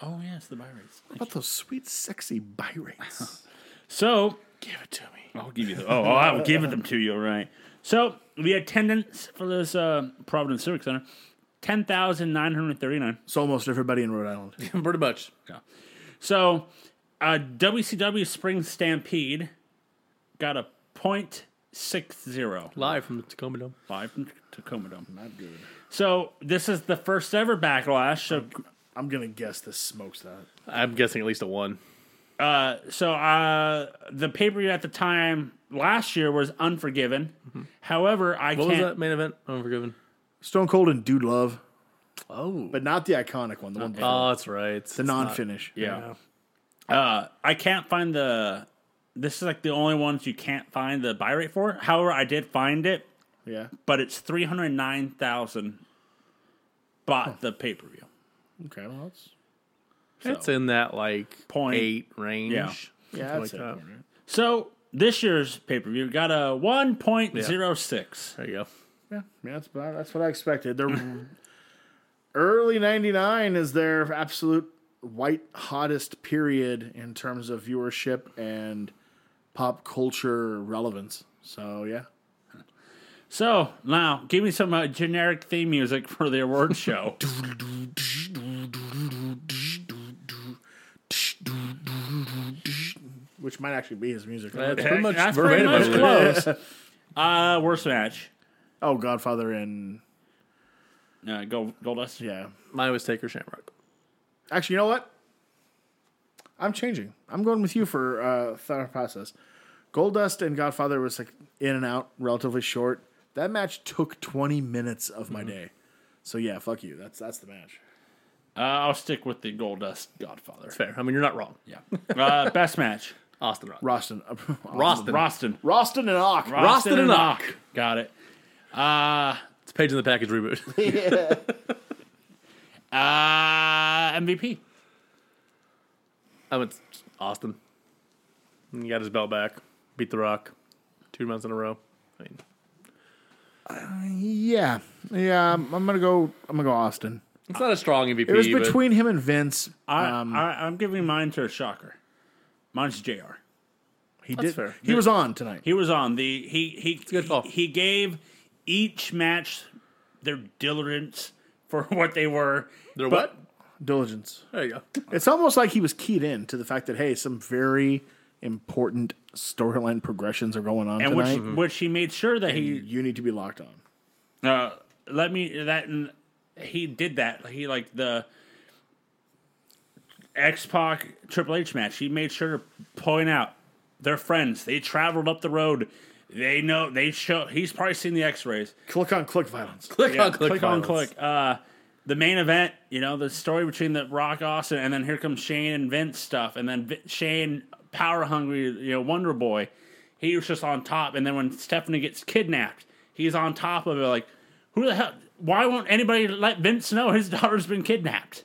oh yes, the buy rates. What about those sweet, sexy buy rates? So Give it to me. I'll give you the. Oh, I'll give them to you. Right. So the attendance for this uh, Providence Civic Center, ten thousand nine hundred thirty nine. So almost everybody in Rhode Island. Pretty much. Yeah. So, uh, WCW Spring Stampede got a point six zero Live from the Tacoma Dome. live from Tacoma Dome. Not good. So this is the first ever backlash. So, I'm gonna guess this smokes that. I'm guessing at least a one. Uh, so uh, the pay per view at the time last year was Unforgiven. However, I What was can't. that main event? Unforgiven. Stone Cold and Dude Love, Oh. but not the iconic one. The one before. Oh, that's right. It's the non-finish. Yeah. Uh, I can't find the. This is like the only ones you can't find the buy rate for. However, I did find it, Yeah. but it's three hundred nine thousand. Bought the pay per view. Okay. Well, that's It's in that like Point- eight range. Yeah. yeah. That's like it. that. So this year's pay per view got a one point zero six. There you go. Yeah, yeah, that's about, that's what I expected. Their early '99 is their absolute white hottest period in terms of viewership and pop culture relevance. So yeah, So now, give me some uh, generic theme music for the award show. which might actually be his music. That's pretty much That's pretty verbatim. much believe. close. uh, worst match. Oh, Godfather and Uh, Gold, Goldust. yeah. Mine was Taker Shamrock. Actually, you know what? I'm changing. I'm going with you for uh, thought process. Goldust and Godfather was like in and out, relatively short. That match took 20 minutes of my day. So yeah, fuck you. That's that's the match. Uh, I'll stick with the Goldust Godfather. Fair. I mean, you're not wrong. Yeah. Uh, best match. Austin Rock. Roston, Roston. Roston. Roston and Ock. Roston and Ock. Got it. Uh, It's page in the package reboot. uh, MVP. I went Austin. He got his belt back. Beat the Rock. Two months in a row. I mean, Yeah, yeah. I'm, I'm gonna go. I'm gonna go Austin. it's not a strong MVP. It was but between him and Vince. I, Um, I, I'm giving mine to a shocker. Mine's JR he that's did. fair. He was on tonight. He was on the he he good call. he, he gave each match their diligence for what they were. They're but- what? Diligence. There you go. It's almost like he was keyed in to the fact that hey, some very important storyline progressions are going on And which tonight. which he made sure that he you need to be locked on. uh, let me that he did that. He like the X Pac Triple H match. He made sure to point out they're friends. They traveled up the road. They know they show. He's probably seen the X rays. Click on click violence. Click Yeah, on click, click on violence. click. Uh, the main event, you know, the story between the Rock Austin, and then here comes Shane and Vince stuff, and then Vi- Shane power hungry, you know, Wonder Boy. He was just on top, and then when Stephanie gets kidnapped, he's on top of it. Like, who the hell? Why won't anybody let Vince know his daughter's been kidnapped?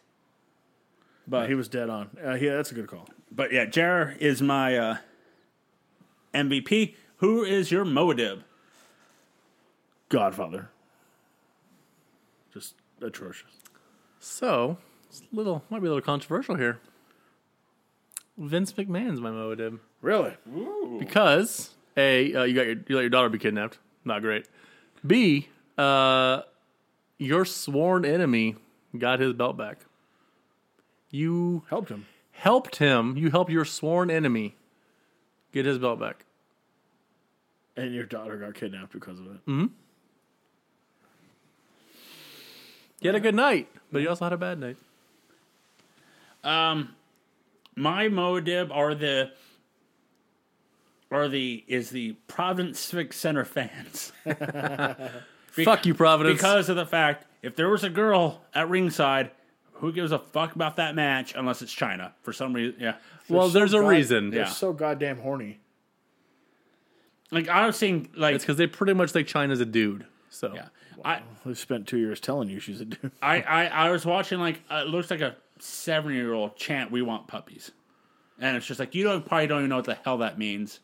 But He was dead on. Uh, yeah, that's a good call. but yeah, Jer is my uh, MVP. Who is your Moadib? Godfather. Just atrocious. So, it's a little might be a little controversial here. Vince McMahon's my motive Really? because a uh, you got your you let your daughter be kidnapped. Not great. B uh, your sworn enemy got his belt back. You Helped him. helped him. You helped your sworn enemy get his belt back. And your daughter got kidnapped because of it. You had a good night, but you also had a bad night. Um, my Moadib are the are the is the Providence Civic Center fans Fuck you, Providence. because of the fact if there was a girl at ringside, who gives a fuck about that match unless it's Chyna for some reason? Yeah, well, so there's a God- reason. They're Yeah. so goddamn horny. like I was saying, like It's because they pretty much think Chyna's a dude. So yeah, I, We've spent two years telling you she's a dude. I I I was watching like uh, it looks like a seven year old chant, "We want puppies," and it's just like you don't probably don't even know what the hell that means.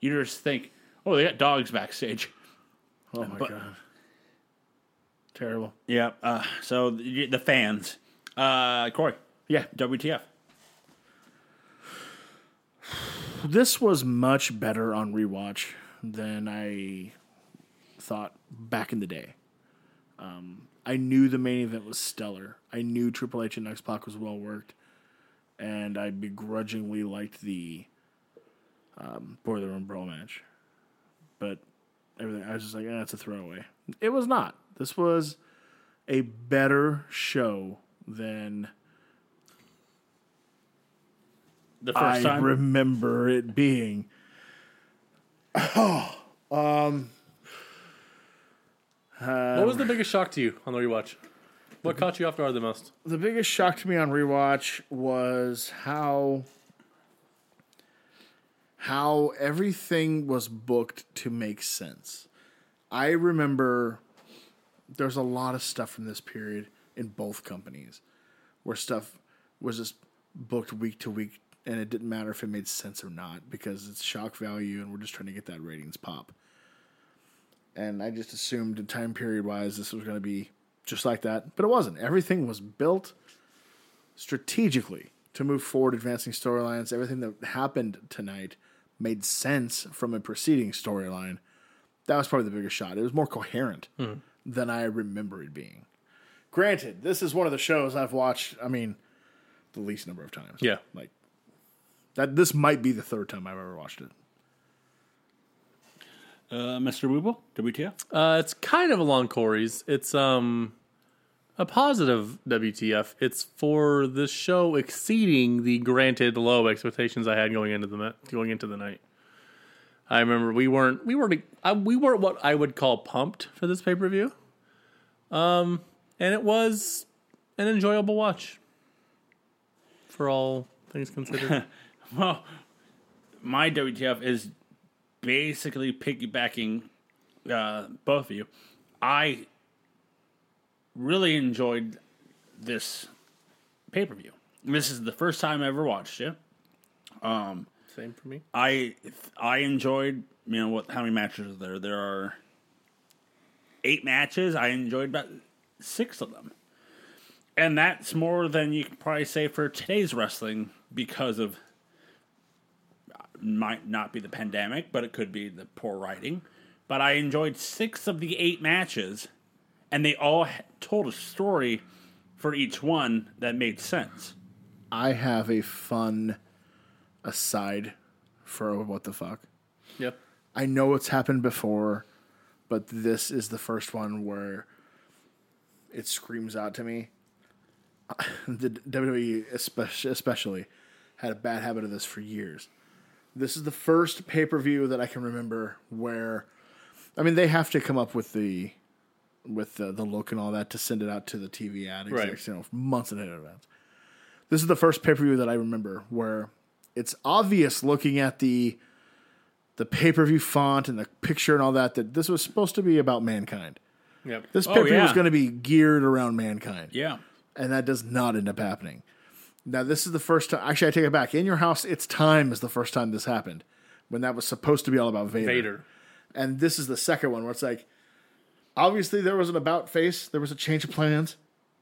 You just think, oh, they got dogs backstage. Oh my But- god. Terrible. Yeah. Uh, so the, the fans, uh, Corey, Yeah. WTF? This was much better on rewatch than I thought back in the day. Um, I knew the main event was stellar. I knew Triple H and X Pac was well worked, and I begrudgingly liked the um, Boiler Room Brawl match. But everything, I was just like, eh, a throwaway. It was not. This was a better show than The first I time. remember it being. Um, what was the biggest shock to you on the rewatch? What caught you off guard the most? the biggest shock to me on rewatch was how how everything was booked to make sense. I remember there's a lot of stuff from this period in both companies where stuff was just booked week to week and it didn't matter if it made sense or not because it's shock value and we're just trying to get that ratings pop. And I just assumed time period wise this was going to be just like that, but it wasn't. Everything was built strategically to move forward, advancing storylines. Everything that happened tonight made sense from a preceding storyline. That was probably the biggest shot. It was more coherent hmm. than I remember it being. Granted, this is one of the shows I've watched. I mean, the least number of times. Yeah. like that. This might be the third time I've ever watched it. uh, Mr. Wooble, WTF? Uh, it's kind of along Corey's. It's um a positive WTF. It's for this show exceeding the granted low expectations I had going into the going into the night. I remember we weren't we weren't I, we weren't what I would call pumped for this pay per view. Um, and it was an enjoyable watch. For all things considered, Well, my WTF is basically piggybacking uh, both of you. I really enjoyed this pay per view. This is the first time I ever watched it. same for me. I I enjoyed you know what how many matches are there? There are eight matches. I enjoyed about six of them, and that's more than you can probably say for today's wrestling because of might not be the pandemic, but it could be the poor writing. But I enjoyed six of the eight matches, and they all told a story for each one that made sense. I have a fun aside for what the fuck. Yep. I know it's happened before, but this is the first one where it screams out to me. the WWE especially, especially had a bad habit of this for years. This is the first pay per view that I can remember where, I mean, they have to come up with the with the, the look and all that to send it out to the TV ad execs, Right. you know, months in advance. This is the first pay per view that I remember where it's obvious looking at the the pay per view font and the picture and all that that this was supposed to be about mankind. Yep. This Oh, pay per view was yeah. going to be geared around mankind, Yeah. and that does not end up happening. Now, this is the first time. Actually, I take it back. In Your House, It's Time is the first time this happened, when that was supposed to be all about Vader. Vader. And this is the second one where it's like, obviously there was an about face, there was a change of plans,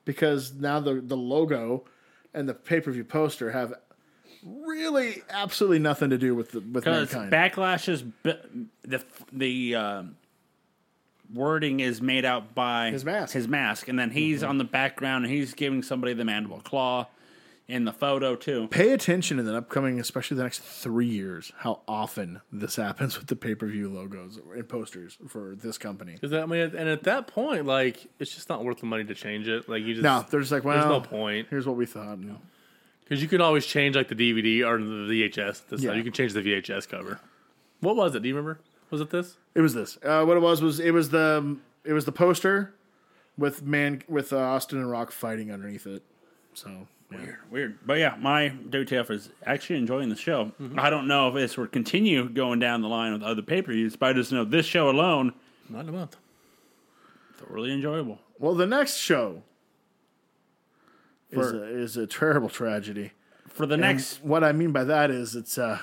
because now the the logo and the pay per view poster have really absolutely nothing to do with the, with mankind. Backlash's b- the the um, wording is made out by His mask. His mask, and then he's mm-hmm. on the background and he's giving somebody the mandible claw in the photo too. Pay attention in the upcoming, especially the next three years, how often this happens with the pay per view logos and posters for this company. Because I mean, and at that point, like, it's just not worth the money to change it. Like, you just No, they're just like, well, there's no point here's what we thought. No. because you can always change like the DVD or the VHS. This Yeah. time. you can change the VHS cover. What was it? Do you remember? Was it this? It was this. Uh, what it was was it was the it was the poster with man with uh, Austin and Rock fighting underneath it. So yeah. Weird, weird. But yeah, my WTF is actually enjoying the show. I don't know if this will continue going down the line with other pay per views, but I just know this show alone Not in a month. thoroughly enjoyable. Well, the next show is a, is a terrible tragedy. For the And next, what I mean by that is it's a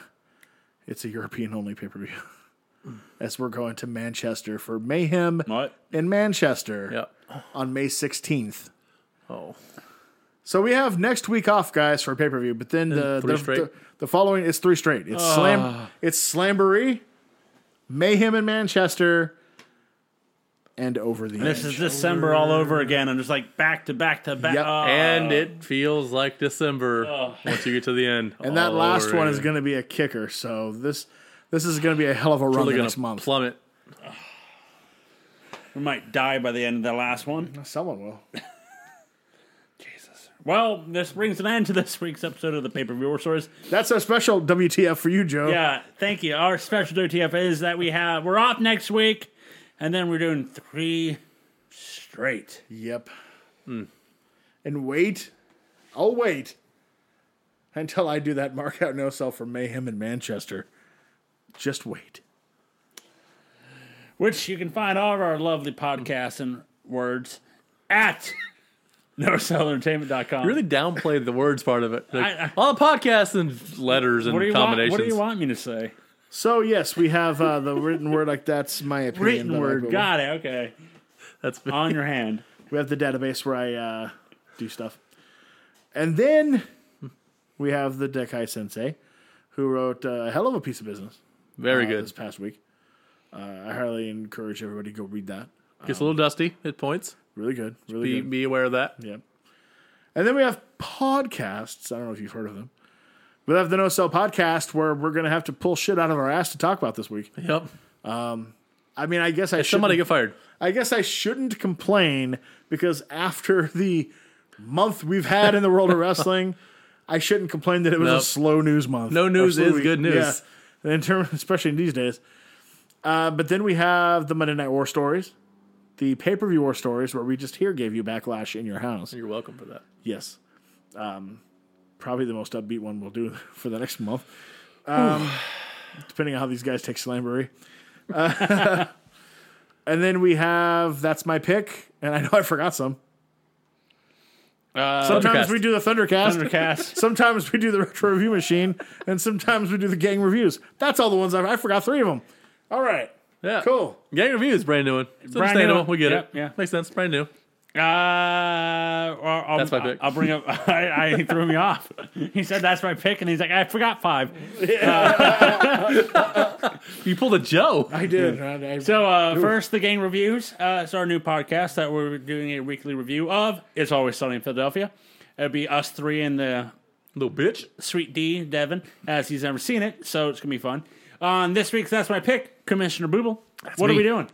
it's a European only pay per view. As we're going to Manchester for Mayhem what? in Manchester Yeah. on May sixteenth. Oh, So we have next week off, guys, for pay per view. But then the three the, straight? the the following is three straight. It's ah. slam. It's Slamboree, Mayhem in Manchester, and over the This edge. is December all over again, and just like back to back to back. Yep. Oh. and it feels like December ah. once you get to the end. and that last over one is going to be a kicker. So this this is going to be a hell of a run really the next month. plummet. we might die by the end of the last one. Someone will. Jesus. Well, this brings an end to this week's episode of the Pay Per View War Stories. That's our special WTF for you, Joe. Yeah, thank you. Our special WTF is that we have we're off next week, and then we're doing three straight. Yep. Hmm. And wait, I'll wait until I do that mark out no sell for Mayhem in Manchester. Just wait. which you can find all of our lovely podcasts and words at NoSellEntertainment.com. You really downplayed the words part of it. Like, I- I- all the podcasts and letters and What do you want? combinations. What do you want me to say? So yes, we have uh, the written word. Like that's my opinion. Written word. we- Got it. Okay. That's On your hand. We have the database where I uh, do stuff, and then we have the Dekai Sensei, who wrote a hell of a piece of business. Very uh, good. this past week. Uh, I highly encourage everybody to go read that. Gets a little dusty at points. Really good. Really Be good. be aware of that. Yeah. And then we have podcasts. I don't know if you've heard of them. We have the No Sell podcast where we're going to have to pull shit out of our ass to talk about this week. Yep. I mean, I guess I Somebody shouldn't- get fired. I guess I shouldn't complain because after the month we've had in the world of wrestling, I shouldn't complain that it was Nope. a slow news month. No news is week. good news. Yeah. In terms, especially in these days. Uh, but then we have the Monday Night War stories, the pay per view war stories, where we just here gave you backlash in your house. You're welcome for that. Yes. Um, probably the most upbeat one we'll do for the next month. Um, depending on how these guys take Slamboree. Uh, and then we have That's My Pick. And I know I forgot some. Uh, Sometimes Thundercast. we do the Thundercast. Thundercast. Sometimes we do the Retro Review Machine. And sometimes we do the Gang Reviews. That's all the ones I've, I forgot three of them. All right. Yeah. Cool. Gang reviews, brand new one. It's Brand understandable. new. We get Yep, it. yeah. Makes sense. Brand new. Uh, I'll, That's my pick. I'll bring up. I, I he threw me off. He said that's my pick, and he's like, I forgot five. You pulled a Joe. I did. I- I- So uh, first, the game reviews. Uh, it's our new podcast that we're doing a weekly review of. It's always sunny in Philadelphia. It'll be us three and the Little bitch. sweet D, Devin, as he's never seen it. So it's gonna be fun. On this week's, that's my pick, Commissioner Booble. what are we doing?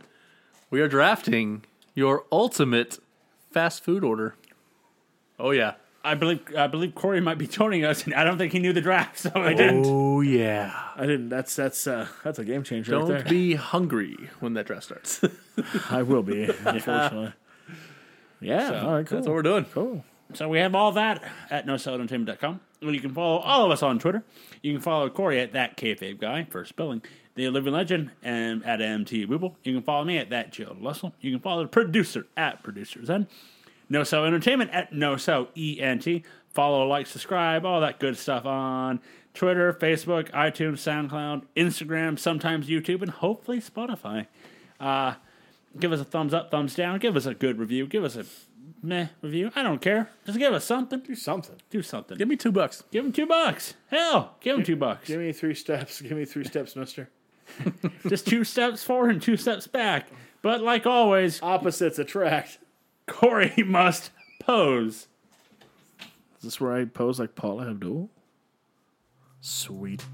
We are drafting your ultimate fast food order. Oh yeah. I believe I believe Corey might be joining us, and I don't think he knew the draft, so I didn't. Oh yeah. I didn't. That's that's uh, that's a game changer Don't right there. be hungry when that draft starts. I will be, unfortunately. Yeah. all right. Cool. That's what we're doing. cool. So we have all that at nosellentertainment.com. Well, you can follow all of us on Twitter. You can follow Corey at that kayfabe guy for spelling, the living legend, and at MT Booble. You can follow me at that Jill Lussell. You can follow the producer at producer Zen. No Sell Entertainment at No Sell ENT. Follow, like, subscribe, all that good stuff on Twitter, Facebook, iTunes, SoundCloud, Instagram, sometimes YouTube, and hopefully Spotify. Uh, give us a thumbs up, thumbs down. Give us a good review. Give us a meh review. I don't care. Just give us something. Do something. Do something. Give me two bucks. Give him two bucks. Hell, give him two bucks. Give me three steps. Give me three steps, mister. Just two steps forward and two steps back. But like always, Opposites attract. Corey must pose. Is this where I pose like Paula Abdul? Sweet.